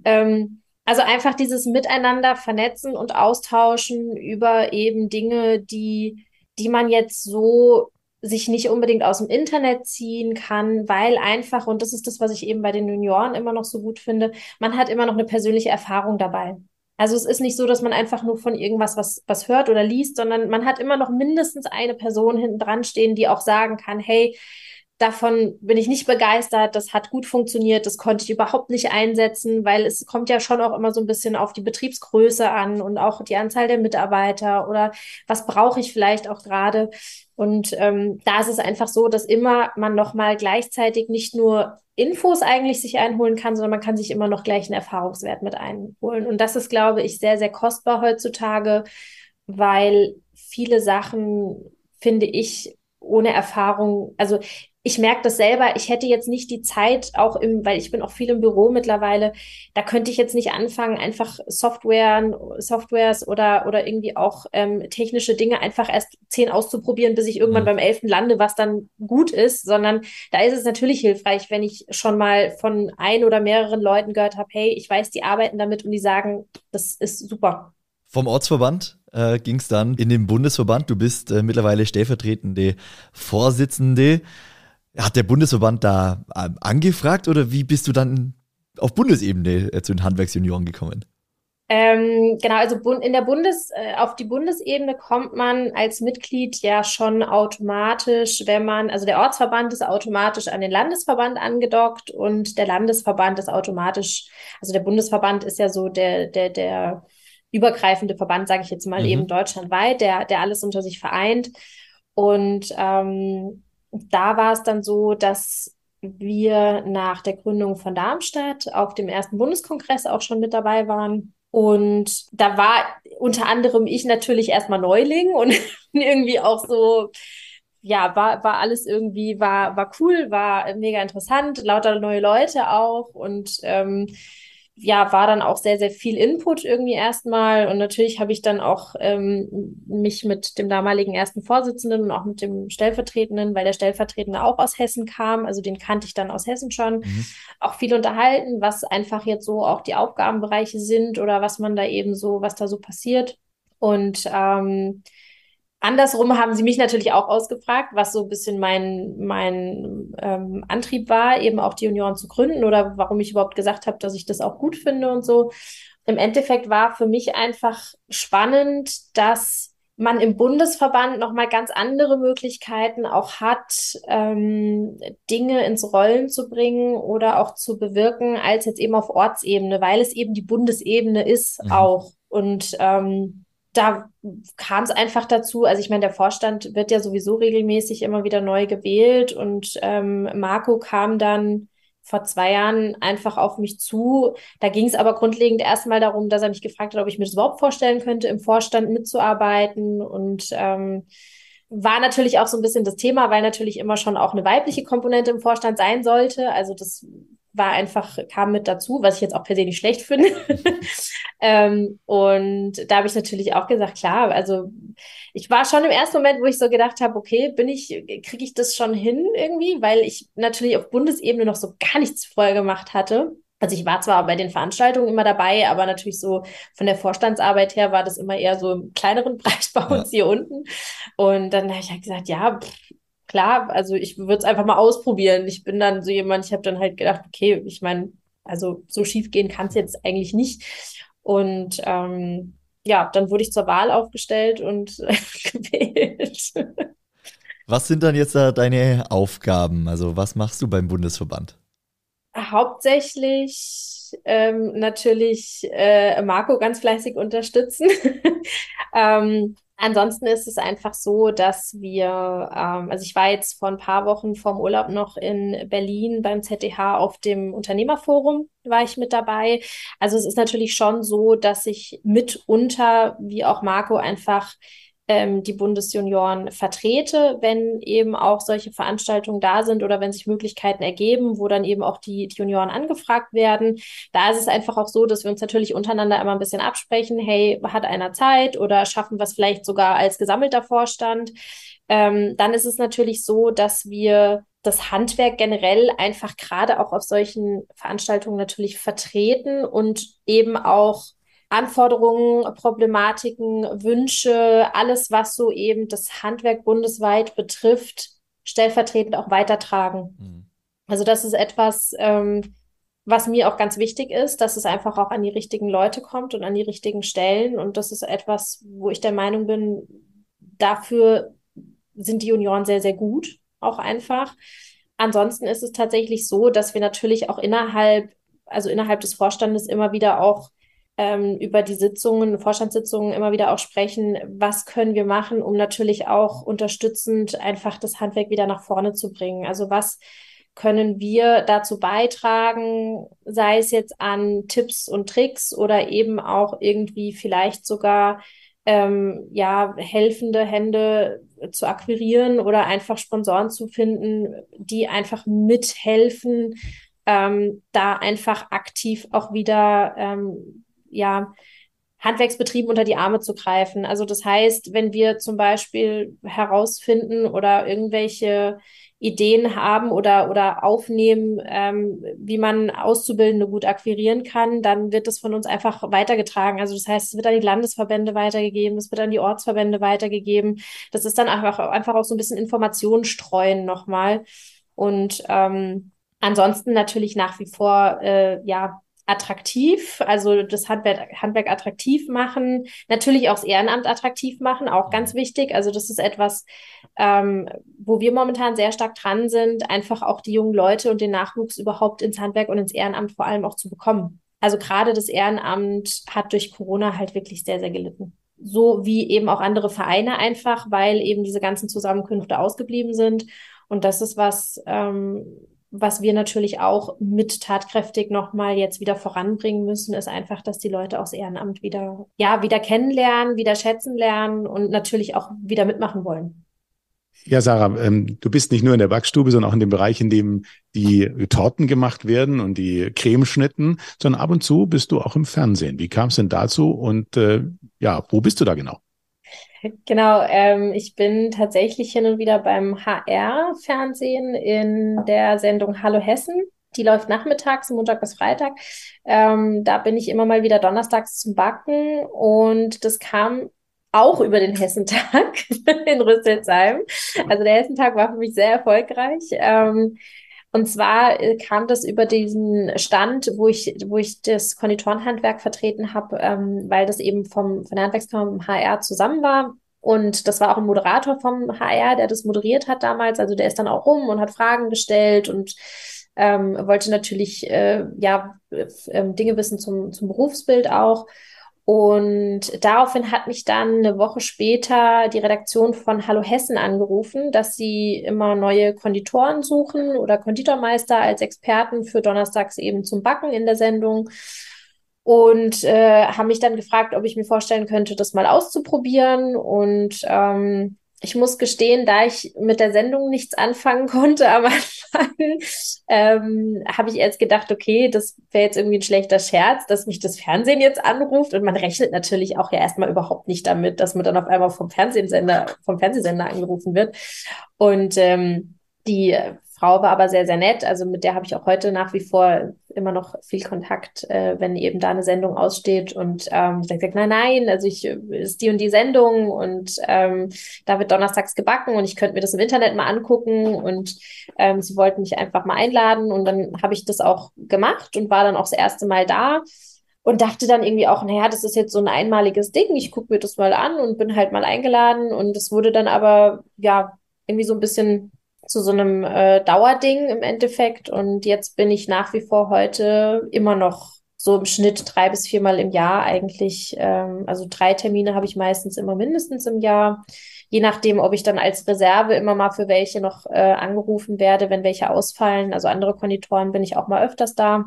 Ähm, also einfach dieses Miteinander vernetzen und austauschen über eben Dinge, die, die man jetzt so sich nicht unbedingt aus dem Internet ziehen kann, weil einfach, und das ist das, was ich eben bei den Junioren immer noch so gut finde, man hat immer noch eine persönliche Erfahrung dabei. Also es ist nicht so, dass man einfach nur von irgendwas was, was hört oder liest, sondern man hat immer noch mindestens eine Person hinten dran stehen, die auch sagen kann, hey, davon bin ich nicht begeistert, das hat gut funktioniert, das konnte ich überhaupt nicht einsetzen, weil es kommt ja schon auch immer so ein bisschen auf die Betriebsgröße an und auch die Anzahl der Mitarbeiter oder was brauche ich vielleicht auch gerade. Und ähm, da ist es einfach so, dass immer man nochmal gleichzeitig nicht nur Infos eigentlich sich einholen kann, sondern man kann sich immer noch gleich einen Erfahrungswert mit einholen. Und das ist, glaube ich, sehr, sehr kostbar heutzutage, weil viele Sachen, finde ich, ohne Erfahrung, also ich merke das selber, ich hätte jetzt nicht die Zeit, auch im, weil ich bin auch viel im Büro mittlerweile, da könnte ich jetzt nicht anfangen, einfach Software, Softwares oder, oder irgendwie auch ähm, technische Dinge einfach erst zehn auszuprobieren, bis ich irgendwann mhm. beim elften lande, was dann gut ist, sondern da ist es natürlich hilfreich, wenn ich schon mal von ein oder mehreren Leuten gehört habe, hey, ich weiß, die arbeiten damit und die sagen, das ist super. Vom Ortsverband äh, ging es dann in den Bundesverband. Du bist äh, mittlerweile stellvertretende Vorsitzende. Hat der Bundesverband da äh, angefragt oder wie bist du dann auf Bundesebene äh, zu den Handwerksjunioren gekommen? Ähm, genau, also in der Bundes, äh, auf die Bundesebene kommt man als Mitglied ja schon automatisch, wenn man, also der Ortsverband ist automatisch an den Landesverband angedockt und der Landesverband ist automatisch, also der Bundesverband ist ja so der, der, der übergreifende Verband, sage ich jetzt mal mhm. eben deutschlandweit, der, der alles unter sich vereint. Und ähm, da war es dann so, dass wir nach der Gründung von Darmstadt auf dem ersten Bundeskongress auch schon mit dabei waren. Und da war unter anderem ich natürlich erstmal Neuling und (laughs) irgendwie auch so, ja, war, war alles irgendwie, war, war cool, war mega interessant, lauter neue Leute auch und ähm, ja, war dann auch sehr, sehr viel Input irgendwie erstmal. Und natürlich habe ich dann auch ähm, mich mit dem damaligen ersten Vorsitzenden und auch mit dem Stellvertretenden, weil der Stellvertretende auch aus Hessen kam, also den kannte ich dann aus Hessen schon, mhm. auch viel unterhalten, was einfach jetzt so auch die Aufgabenbereiche sind oder was man da eben so, was da so passiert. Und ähm, Andersrum haben sie mich natürlich auch ausgefragt, was so ein bisschen mein, mein ähm, Antrieb war, eben auch die Junioren zu gründen oder warum ich überhaupt gesagt habe, dass ich das auch gut finde und so. Im Endeffekt war für mich einfach spannend, dass man im Bundesverband nochmal ganz andere Möglichkeiten auch hat, ähm, Dinge ins Rollen zu bringen oder auch zu bewirken, als jetzt eben auf Ortsebene, weil es eben die Bundesebene ist mhm. auch. Und ähm, da kam es einfach dazu, also ich meine, der Vorstand wird ja sowieso regelmäßig immer wieder neu gewählt und ähm, Marco kam dann vor zwei Jahren einfach auf mich zu. Da ging es aber grundlegend erstmal darum, dass er mich gefragt hat, ob ich mir das überhaupt vorstellen könnte, im Vorstand mitzuarbeiten und ähm, war natürlich auch so ein bisschen das Thema, weil natürlich immer schon auch eine weibliche Komponente im Vorstand sein sollte. Also das war einfach, kam mit dazu, was ich jetzt auch per se nicht schlecht finde. (laughs) ähm, und da habe ich natürlich auch gesagt, klar, also ich war schon im ersten Moment, wo ich so gedacht habe, okay, bin ich, kriege ich das schon hin irgendwie, weil ich natürlich auf Bundesebene noch so gar nichts vorher gemacht hatte. Also ich war zwar bei den Veranstaltungen immer dabei, aber natürlich so von der Vorstandsarbeit her war das immer eher so im kleineren (laughs) Bereich bei uns ja. hier unten. Und dann habe ich halt gesagt, ja, pff, klar, also ich würde es einfach mal ausprobieren. Ich bin dann so jemand, ich habe dann halt gedacht, okay, ich meine, also so schief gehen kann es jetzt eigentlich nicht. Und ähm, ja, dann wurde ich zur Wahl aufgestellt und (laughs) gewählt. Was sind dann jetzt da deine Aufgaben? Also was machst du beim Bundesverband? Hauptsächlich ähm, natürlich äh, Marco ganz fleißig unterstützen. (laughs) ähm, Ansonsten ist es einfach so, dass wir, ähm, also ich war jetzt vor ein paar Wochen vorm Urlaub noch in Berlin beim ZDH auf dem Unternehmerforum, war ich mit dabei. Also es ist natürlich schon so, dass ich mitunter, wie auch Marco, einfach ähm, die Bundesjunioren vertrete, wenn eben auch solche Veranstaltungen da sind oder wenn sich Möglichkeiten ergeben, wo dann eben auch die, die Junioren angefragt werden. Da ist es einfach auch so, dass wir uns natürlich untereinander immer ein bisschen absprechen, hey, hat einer Zeit oder schaffen wir es vielleicht sogar als gesammelter Vorstand. Ähm, dann ist es natürlich so, dass wir das Handwerk generell einfach gerade auch auf solchen Veranstaltungen natürlich vertreten und eben auch Anforderungen, Problematiken, Wünsche, alles, was so eben das Handwerk bundesweit betrifft, stellvertretend auch weitertragen. Mhm. Also das ist etwas, ähm, was mir auch ganz wichtig ist, dass es einfach auch an die richtigen Leute kommt und an die richtigen Stellen. Und das ist etwas, wo ich der Meinung bin, dafür sind die Junioren sehr, sehr gut, auch einfach. Ansonsten ist es tatsächlich so, dass wir natürlich auch innerhalb, also innerhalb des Vorstandes immer wieder auch ähm, über die Sitzungen, Vorstandssitzungen immer wieder auch sprechen, was können wir machen, um natürlich auch unterstützend einfach das Handwerk wieder nach vorne zu bringen. Also was können wir dazu beitragen, sei es jetzt an Tipps und Tricks oder eben auch irgendwie vielleicht sogar ähm, ja helfende Hände zu akquirieren oder einfach Sponsoren zu finden, die einfach mithelfen, ähm, da einfach aktiv auch wieder ähm, ja, Handwerksbetrieben unter die Arme zu greifen. Also das heißt, wenn wir zum Beispiel herausfinden oder irgendwelche Ideen haben oder, oder aufnehmen, ähm, wie man Auszubildende gut akquirieren kann, dann wird das von uns einfach weitergetragen. Also das heißt, es wird an die Landesverbände weitergegeben, es wird an die Ortsverbände weitergegeben. Das ist dann einfach, einfach auch so ein bisschen Informationen streuen nochmal. Und ähm, ansonsten natürlich nach wie vor, äh, ja, attraktiv, also das Handwerk, Handwerk attraktiv machen, natürlich auch das Ehrenamt attraktiv machen, auch ganz mhm. wichtig. Also das ist etwas, ähm, wo wir momentan sehr stark dran sind, einfach auch die jungen Leute und den Nachwuchs überhaupt ins Handwerk und ins Ehrenamt vor allem auch zu bekommen. Also gerade das Ehrenamt hat durch Corona halt wirklich sehr, sehr gelitten. So wie eben auch andere Vereine einfach, weil eben diese ganzen Zusammenkünfte ausgeblieben sind. Und das ist was, ähm, was wir natürlich auch mit tatkräftig nochmal jetzt wieder voranbringen müssen, ist einfach, dass die Leute das Ehrenamt wieder, ja, wieder kennenlernen, wieder schätzen lernen und natürlich auch wieder mitmachen wollen. Ja, Sarah, ähm, du bist nicht nur in der Backstube, sondern auch in dem Bereich, in dem die Torten gemacht werden und die Cremeschnitten, sondern ab und zu bist du auch im Fernsehen. Wie kam es denn dazu und äh, ja, wo bist du da genau? Genau, ähm, ich bin tatsächlich hin und wieder beim HR-Fernsehen in der Sendung Hallo Hessen. Die läuft nachmittags, Montag bis Freitag. Ähm, da bin ich immer mal wieder donnerstags zum Backen und das kam auch über den Hessentag (laughs) in Rüsselsheim. Also der Hessentag war für mich sehr erfolgreich. Ähm, und zwar äh, kam das über diesen Stand, wo ich, wo ich das Konditorenhandwerk vertreten habe, ähm, weil das eben vom, von der Handwerkskammer und HR zusammen war. Und das war auch ein Moderator vom HR, der das moderiert hat damals. Also der ist dann auch rum und hat Fragen gestellt und ähm, wollte natürlich äh, ja äh, Dinge wissen zum, zum Berufsbild auch. Und daraufhin hat mich dann eine Woche später die Redaktion von Hallo Hessen angerufen, dass sie immer neue Konditoren suchen oder Konditormeister als Experten für Donnerstags eben zum Backen in der Sendung. Und äh, haben mich dann gefragt, ob ich mir vorstellen könnte, das mal auszuprobieren. Und ähm, ich muss gestehen, da ich mit der Sendung nichts anfangen (laughs) konnte am Anfang, ähm, habe ich erst gedacht, okay, das wäre jetzt irgendwie ein schlechter Scherz, dass mich das Fernsehen jetzt anruft. Und man rechnet natürlich auch ja erstmal überhaupt nicht damit, dass man dann auf einmal vom Fernsehsender, vom Fernsehsender angerufen wird. Und ähm, die Frau war aber sehr, sehr nett. Also mit der habe ich auch heute nach wie vor immer noch viel Kontakt, äh, wenn eben da eine Sendung aussteht. Und ähm, sie sagt, nein, nein, also ich ist die und die Sendung und ähm, da wird donnerstags gebacken und ich könnte mir das im Internet mal angucken. Und ähm, sie wollten mich einfach mal einladen. Und dann habe ich das auch gemacht und war dann auch das erste Mal da und dachte dann irgendwie auch, naja, das ist jetzt so ein einmaliges Ding, ich gucke mir das mal an und bin halt mal eingeladen und es wurde dann aber ja irgendwie so ein bisschen zu so einem äh, Dauerding im Endeffekt. Und jetzt bin ich nach wie vor heute immer noch so im Schnitt drei bis viermal im Jahr eigentlich. Ähm, also drei Termine habe ich meistens immer mindestens im Jahr. Je nachdem, ob ich dann als Reserve immer mal für welche noch äh, angerufen werde, wenn welche ausfallen. Also andere Konditoren bin ich auch mal öfters da.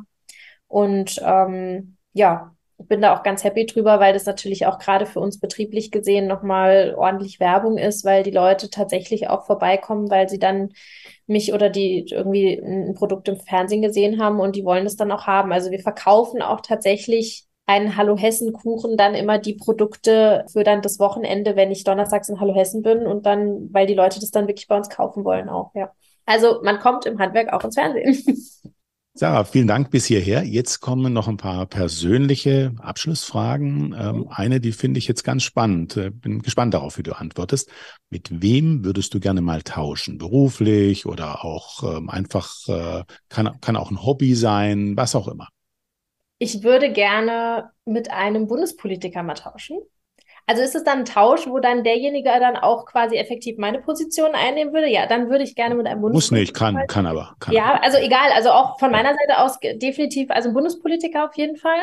Und ähm, ja, bin da auch ganz happy drüber, weil das natürlich auch gerade für uns betrieblich gesehen nochmal ordentlich Werbung ist, weil die Leute tatsächlich auch vorbeikommen, weil sie dann mich oder die irgendwie ein Produkt im Fernsehen gesehen haben und die wollen es dann auch haben. Also wir verkaufen auch tatsächlich einen Hallo Hessen Kuchen dann immer die Produkte für dann das Wochenende, wenn ich donnerstags in Hallo Hessen bin und dann, weil die Leute das dann wirklich bei uns kaufen wollen auch, ja. Also man kommt im Handwerk auch ins Fernsehen. (laughs) Sarah, vielen Dank bis hierher. Jetzt kommen noch ein paar persönliche Abschlussfragen. Ähm, mhm. eine, die finde ich jetzt ganz spannend. Äh, bin gespannt darauf, wie du antwortest. Mit wem würdest du gerne mal tauschen? Beruflich oder auch ähm, einfach, äh, kann, kann auch ein Hobby sein, was auch immer. Ich würde gerne mit einem Bundespolitiker mal tauschen. Also ist es dann ein Tausch, wo dann derjenige dann auch quasi effektiv meine Position einnehmen würde? Ja, dann würde ich gerne mit einem Bundespolitiker. Muss nicht, kann, kann aber. Kann ja, also egal, also auch von meiner Seite aus definitiv, also ein Bundespolitiker auf jeden Fall.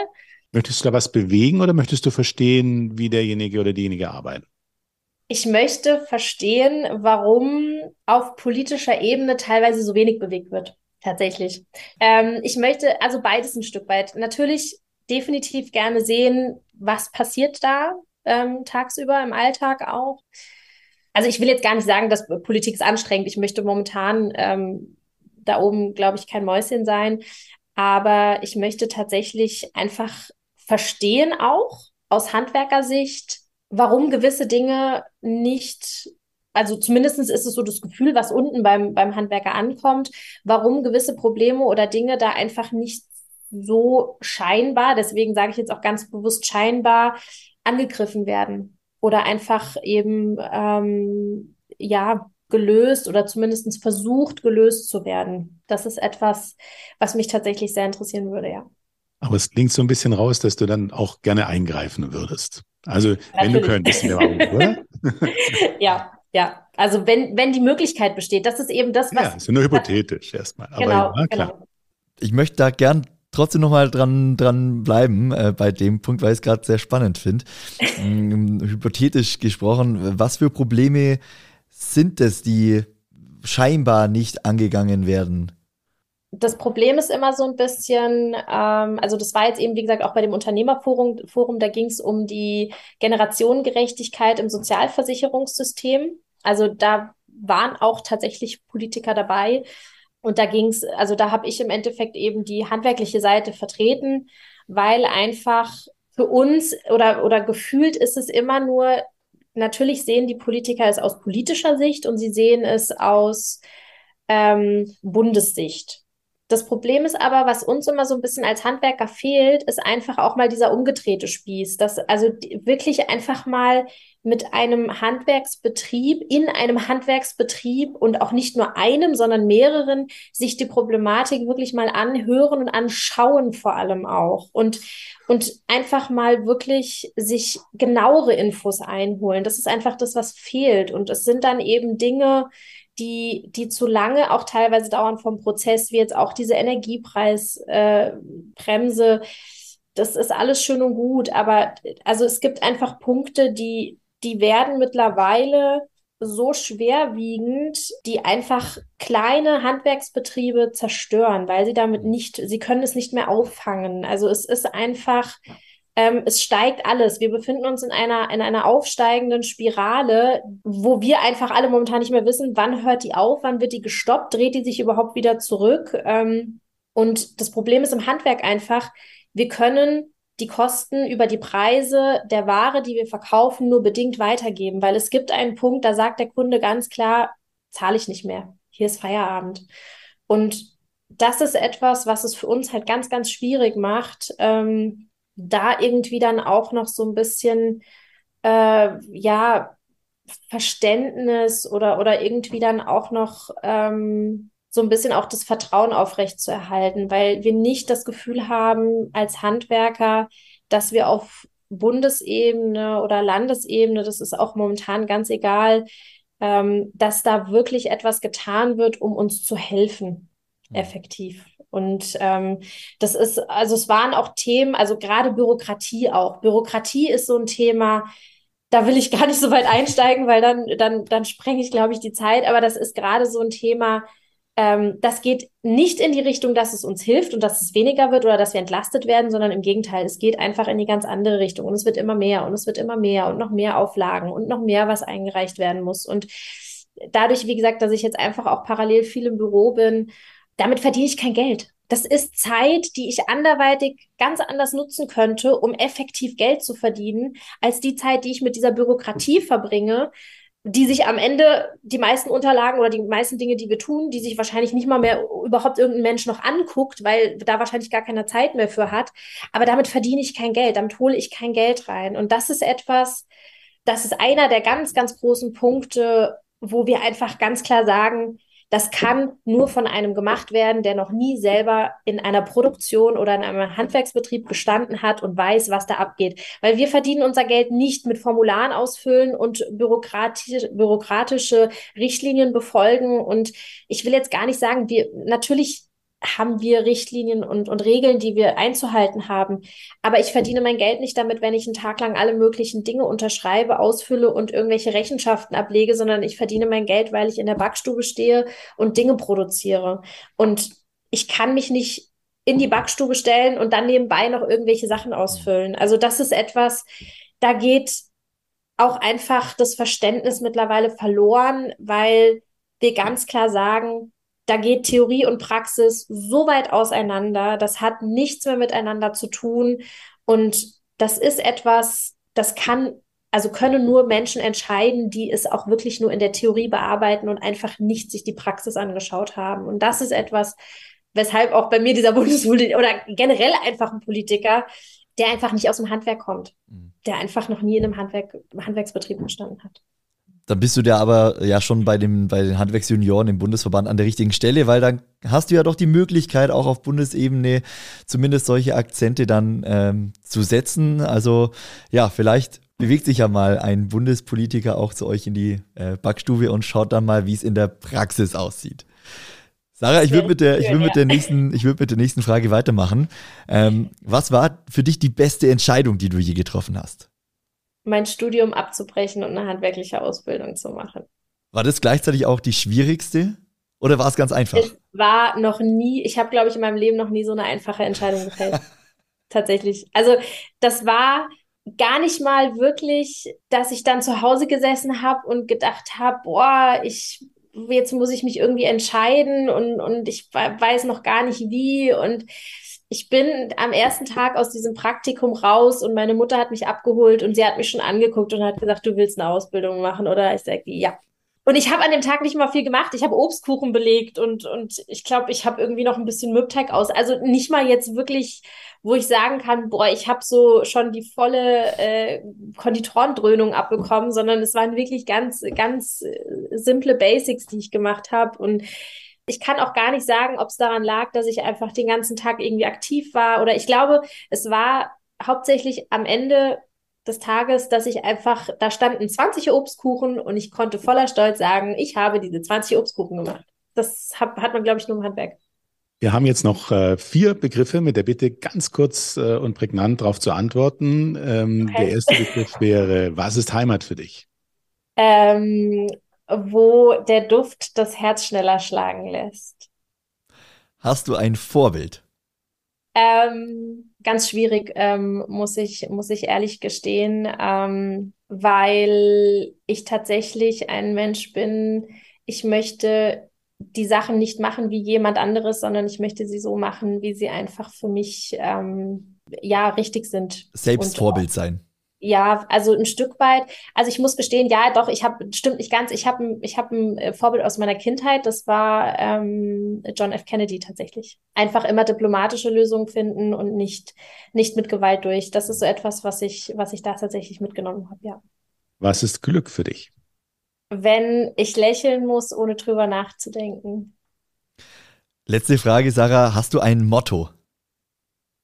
Möchtest du da was bewegen oder möchtest du verstehen, wie derjenige oder diejenige arbeiten? Ich möchte verstehen, warum auf politischer Ebene teilweise so wenig bewegt wird. Tatsächlich. Ähm, ich möchte also beides ein Stück weit. Natürlich definitiv gerne sehen, was passiert da, ähm, tagsüber im Alltag auch. Also ich will jetzt gar nicht sagen, dass Politik ist anstrengend. Ich möchte momentan ähm, da oben, glaube ich, kein Mäuschen sein. Aber ich möchte tatsächlich einfach verstehen auch aus Handwerkersicht, warum gewisse Dinge nicht, also zumindest ist es so das Gefühl, was unten beim, beim Handwerker ankommt, warum gewisse Probleme oder Dinge da einfach nicht so scheinbar, deswegen sage ich jetzt auch ganz bewusst scheinbar, angegriffen werden oder einfach eben ähm, ja gelöst oder zumindest versucht gelöst zu werden. Das ist etwas, was mich tatsächlich sehr interessieren würde, ja. Aber es klingt so ein bisschen raus, dass du dann auch gerne eingreifen würdest. Also Natürlich. wenn du könntest, oder? (laughs) (laughs) ja, ja. Also wenn, wenn die Möglichkeit besteht, das ist eben das, was. Ja, ist ja nur hypothetisch erstmal. Aber genau, ja, klar. Genau. Ich möchte da gern trotzdem nochmal dran, dran bleiben äh, bei dem Punkt, weil ich es gerade sehr spannend finde. ähm, hypothetisch gesprochen, was für Probleme sind es, die scheinbar nicht angegangen werden? Das Problem ist immer so ein bisschen, ähm, also das war jetzt eben, wie gesagt, auch bei dem Unternehmerforum, Forum, da ging es um die Generationengerechtigkeit im Sozialversicherungssystem. Also da waren auch tatsächlich Politiker dabei, und da ging es, also da habe ich im Endeffekt eben die handwerkliche Seite vertreten, weil einfach für uns oder, oder gefühlt ist es immer nur, natürlich sehen die Politiker es aus politischer Sicht und sie sehen es aus ähm, Bundessicht. Das Problem ist aber, was uns immer so ein bisschen als Handwerker fehlt, ist einfach auch mal dieser umgedrehte Spieß, dass also wirklich einfach mal mit einem Handwerksbetrieb, in einem Handwerksbetrieb und auch nicht nur einem, sondern mehreren, sich die Problematik wirklich mal anhören und anschauen vor allem auch und, und einfach mal wirklich sich genauere Infos einholen. Das ist einfach das, was fehlt. Und es sind dann eben Dinge, die, die zu lange auch teilweise dauern vom Prozess, wie jetzt auch diese Energiepreisbremse. Äh, das ist alles schön und gut, aber also es gibt einfach Punkte, die, die werden mittlerweile so schwerwiegend, die einfach kleine Handwerksbetriebe zerstören, weil sie damit nicht, sie können es nicht mehr auffangen. Also es ist einfach, ähm, es steigt alles. Wir befinden uns in einer, in einer aufsteigenden Spirale, wo wir einfach alle momentan nicht mehr wissen, wann hört die auf, wann wird die gestoppt, dreht die sich überhaupt wieder zurück. Ähm, und das Problem ist im Handwerk einfach, wir können die Kosten über die Preise der Ware, die wir verkaufen, nur bedingt weitergeben, weil es gibt einen Punkt, da sagt der Kunde ganz klar, zahle ich nicht mehr. Hier ist Feierabend. Und das ist etwas, was es für uns halt ganz, ganz schwierig macht, ähm, da irgendwie dann auch noch so ein bisschen, äh, ja, Verständnis oder, oder irgendwie dann auch noch ähm, so ein bisschen auch das Vertrauen aufrecht zu erhalten, weil wir nicht das Gefühl haben als Handwerker, dass wir auf Bundesebene oder Landesebene, das ist auch momentan ganz egal, ähm, dass da wirklich etwas getan wird, um uns zu helfen, mhm. effektiv. Und ähm, das ist, also es waren auch Themen, also gerade Bürokratie auch. Bürokratie ist so ein Thema, da will ich (laughs) gar nicht so weit einsteigen, weil dann, dann, dann sprenge ich, glaube ich, die Zeit. Aber das ist gerade so ein Thema, ähm, das geht nicht in die Richtung, dass es uns hilft und dass es weniger wird oder dass wir entlastet werden, sondern im Gegenteil, es geht einfach in die ganz andere Richtung und es wird immer mehr und es wird immer mehr und noch mehr Auflagen und noch mehr, was eingereicht werden muss. Und dadurch, wie gesagt, dass ich jetzt einfach auch parallel viel im Büro bin, damit verdiene ich kein Geld. Das ist Zeit, die ich anderweitig ganz anders nutzen könnte, um effektiv Geld zu verdienen, als die Zeit, die ich mit dieser Bürokratie verbringe, die sich am Ende die meisten Unterlagen oder die meisten Dinge, die wir tun, die sich wahrscheinlich nicht mal mehr überhaupt irgendein Mensch noch anguckt, weil da wahrscheinlich gar keine Zeit mehr für hat. Aber damit verdiene ich kein Geld, damit hole ich kein Geld rein. Und das ist etwas, das ist einer der ganz, ganz großen Punkte, wo wir einfach ganz klar sagen, das kann nur von einem gemacht werden, der noch nie selber in einer Produktion oder in einem Handwerksbetrieb gestanden hat und weiß, was da abgeht. Weil wir verdienen unser Geld nicht mit Formularen ausfüllen und bürokratische, bürokratische Richtlinien befolgen. Und ich will jetzt gar nicht sagen, wir natürlich haben wir Richtlinien und, und Regeln, die wir einzuhalten haben. Aber ich verdiene mein Geld nicht damit, wenn ich einen Tag lang alle möglichen Dinge unterschreibe, ausfülle und irgendwelche Rechenschaften ablege, sondern ich verdiene mein Geld, weil ich in der Backstube stehe und Dinge produziere. Und ich kann mich nicht in die Backstube stellen und dann nebenbei noch irgendwelche Sachen ausfüllen. Also das ist etwas, da geht auch einfach das Verständnis mittlerweile verloren, weil wir ganz klar sagen, da geht Theorie und Praxis so weit auseinander. Das hat nichts mehr miteinander zu tun. Und das ist etwas, das kann, also können nur Menschen entscheiden, die es auch wirklich nur in der Theorie bearbeiten und einfach nicht sich die Praxis angeschaut haben. Und das ist etwas, weshalb auch bei mir dieser (laughs) Bundespolitiker oder generell einfach ein Politiker, der einfach nicht aus dem Handwerk kommt, mhm. der einfach noch nie in einem Handwerk, Handwerksbetrieb gestanden hat. Dann bist du da aber ja schon bei, dem, bei den Handwerksjunioren im Bundesverband an der richtigen Stelle, weil dann hast du ja doch die Möglichkeit, auch auf Bundesebene zumindest solche Akzente dann ähm, zu setzen. Also ja, vielleicht bewegt sich ja mal ein Bundespolitiker auch zu euch in die äh, Backstube und schaut dann mal, wie es in der Praxis aussieht. Sarah, ich würde mit der, ich würde mit der nächsten, ich würde mit der nächsten Frage weitermachen. Ähm, was war für dich die beste Entscheidung, die du je getroffen hast? Mein Studium abzubrechen und eine handwerkliche Ausbildung zu machen. War das gleichzeitig auch die schwierigste oder war es ganz einfach? Es war noch nie, ich habe, glaube ich, in meinem Leben noch nie so eine einfache Entscheidung gefällt. (laughs) Tatsächlich. Also das war gar nicht mal wirklich, dass ich dann zu Hause gesessen habe und gedacht habe, boah, ich jetzt muss ich mich irgendwie entscheiden und, und ich weiß noch gar nicht wie und ich bin am ersten Tag aus diesem Praktikum raus und meine Mutter hat mich abgeholt und sie hat mich schon angeguckt und hat gesagt, du willst eine Ausbildung machen, oder? Ich sage, ja. Und ich habe an dem Tag nicht mal viel gemacht. Ich habe Obstkuchen belegt und, und ich glaube, ich habe irgendwie noch ein bisschen Mürbteig aus. Also nicht mal jetzt wirklich, wo ich sagen kann, boah, ich habe so schon die volle äh, Konditorendröhnung abbekommen, sondern es waren wirklich ganz, ganz äh, simple Basics, die ich gemacht habe. Und ich kann auch gar nicht sagen, ob es daran lag, dass ich einfach den ganzen Tag irgendwie aktiv war oder ich glaube, es war hauptsächlich am Ende des Tages, dass ich einfach, da standen 20 Obstkuchen und ich konnte voller Stolz sagen, ich habe diese 20 Obstkuchen gemacht. Das hat, hat man, glaube ich, nur im Handwerk. Wir haben jetzt noch äh, vier Begriffe mit der Bitte, ganz kurz äh, und prägnant darauf zu antworten. Ähm, okay. Der erste Begriff wäre, was ist Heimat für dich? Ähm, wo der Duft das Herz schneller schlagen lässt. Hast du ein Vorbild? Ähm, ganz schwierig, ähm, muss, ich, muss ich ehrlich gestehen, ähm, weil ich tatsächlich ein Mensch bin, ich möchte die Sachen nicht machen wie jemand anderes, sondern ich möchte sie so machen, wie sie einfach für mich ähm, ja richtig sind. Selbst Vorbild sein. Ja, also ein Stück weit. Also ich muss gestehen, ja, doch, ich habe, stimmt nicht ganz, ich habe ich hab ein äh, Vorbild aus meiner Kindheit, das war ähm, John F. Kennedy tatsächlich. Einfach immer diplomatische Lösungen finden und nicht, nicht mit Gewalt durch. Das ist so etwas, was ich, was ich da tatsächlich mitgenommen habe, ja. Was ist Glück für dich? Wenn ich lächeln muss, ohne drüber nachzudenken. Letzte Frage, Sarah, hast du ein Motto?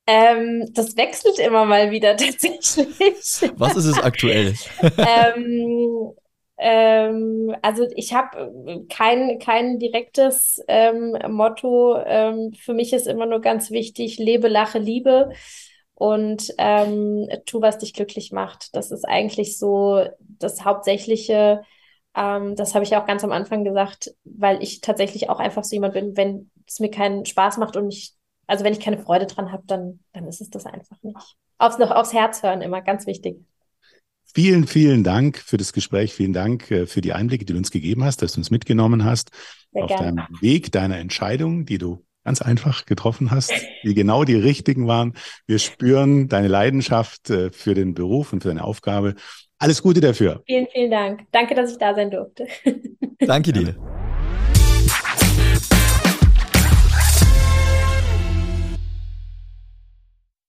Ähm, das wechselt immer mal wieder (laughs) tatsächlich. Was ist es aktuell? (laughs) ähm, ähm, also ich habe kein, kein direktes ähm, Motto. Ähm, für mich ist immer nur ganz wichtig, lebe, lache, liebe und ähm, tu, was dich glücklich macht. Das ist eigentlich so das Hauptsächliche, das habe ich auch ganz am Anfang gesagt, weil ich tatsächlich auch einfach so jemand bin, wenn es mir keinen Spaß macht und ich, also wenn ich keine Freude dran habe, dann, dann ist es das einfach nicht. Aufs, noch aufs Herz hören immer, ganz wichtig. Vielen, vielen Dank für das Gespräch. Vielen Dank äh, für die Einblicke, die du uns gegeben hast, dass du uns mitgenommen hast Sehr auf gerne. deinem Weg, deiner Entscheidung, die du ganz einfach getroffen hast, die genau die richtigen waren. Wir spüren deine Leidenschaft äh, für den Beruf und für deine Aufgabe. Alles Gute dafür. Vielen, vielen Dank. Danke, dass ich da sein durfte. Danke dir.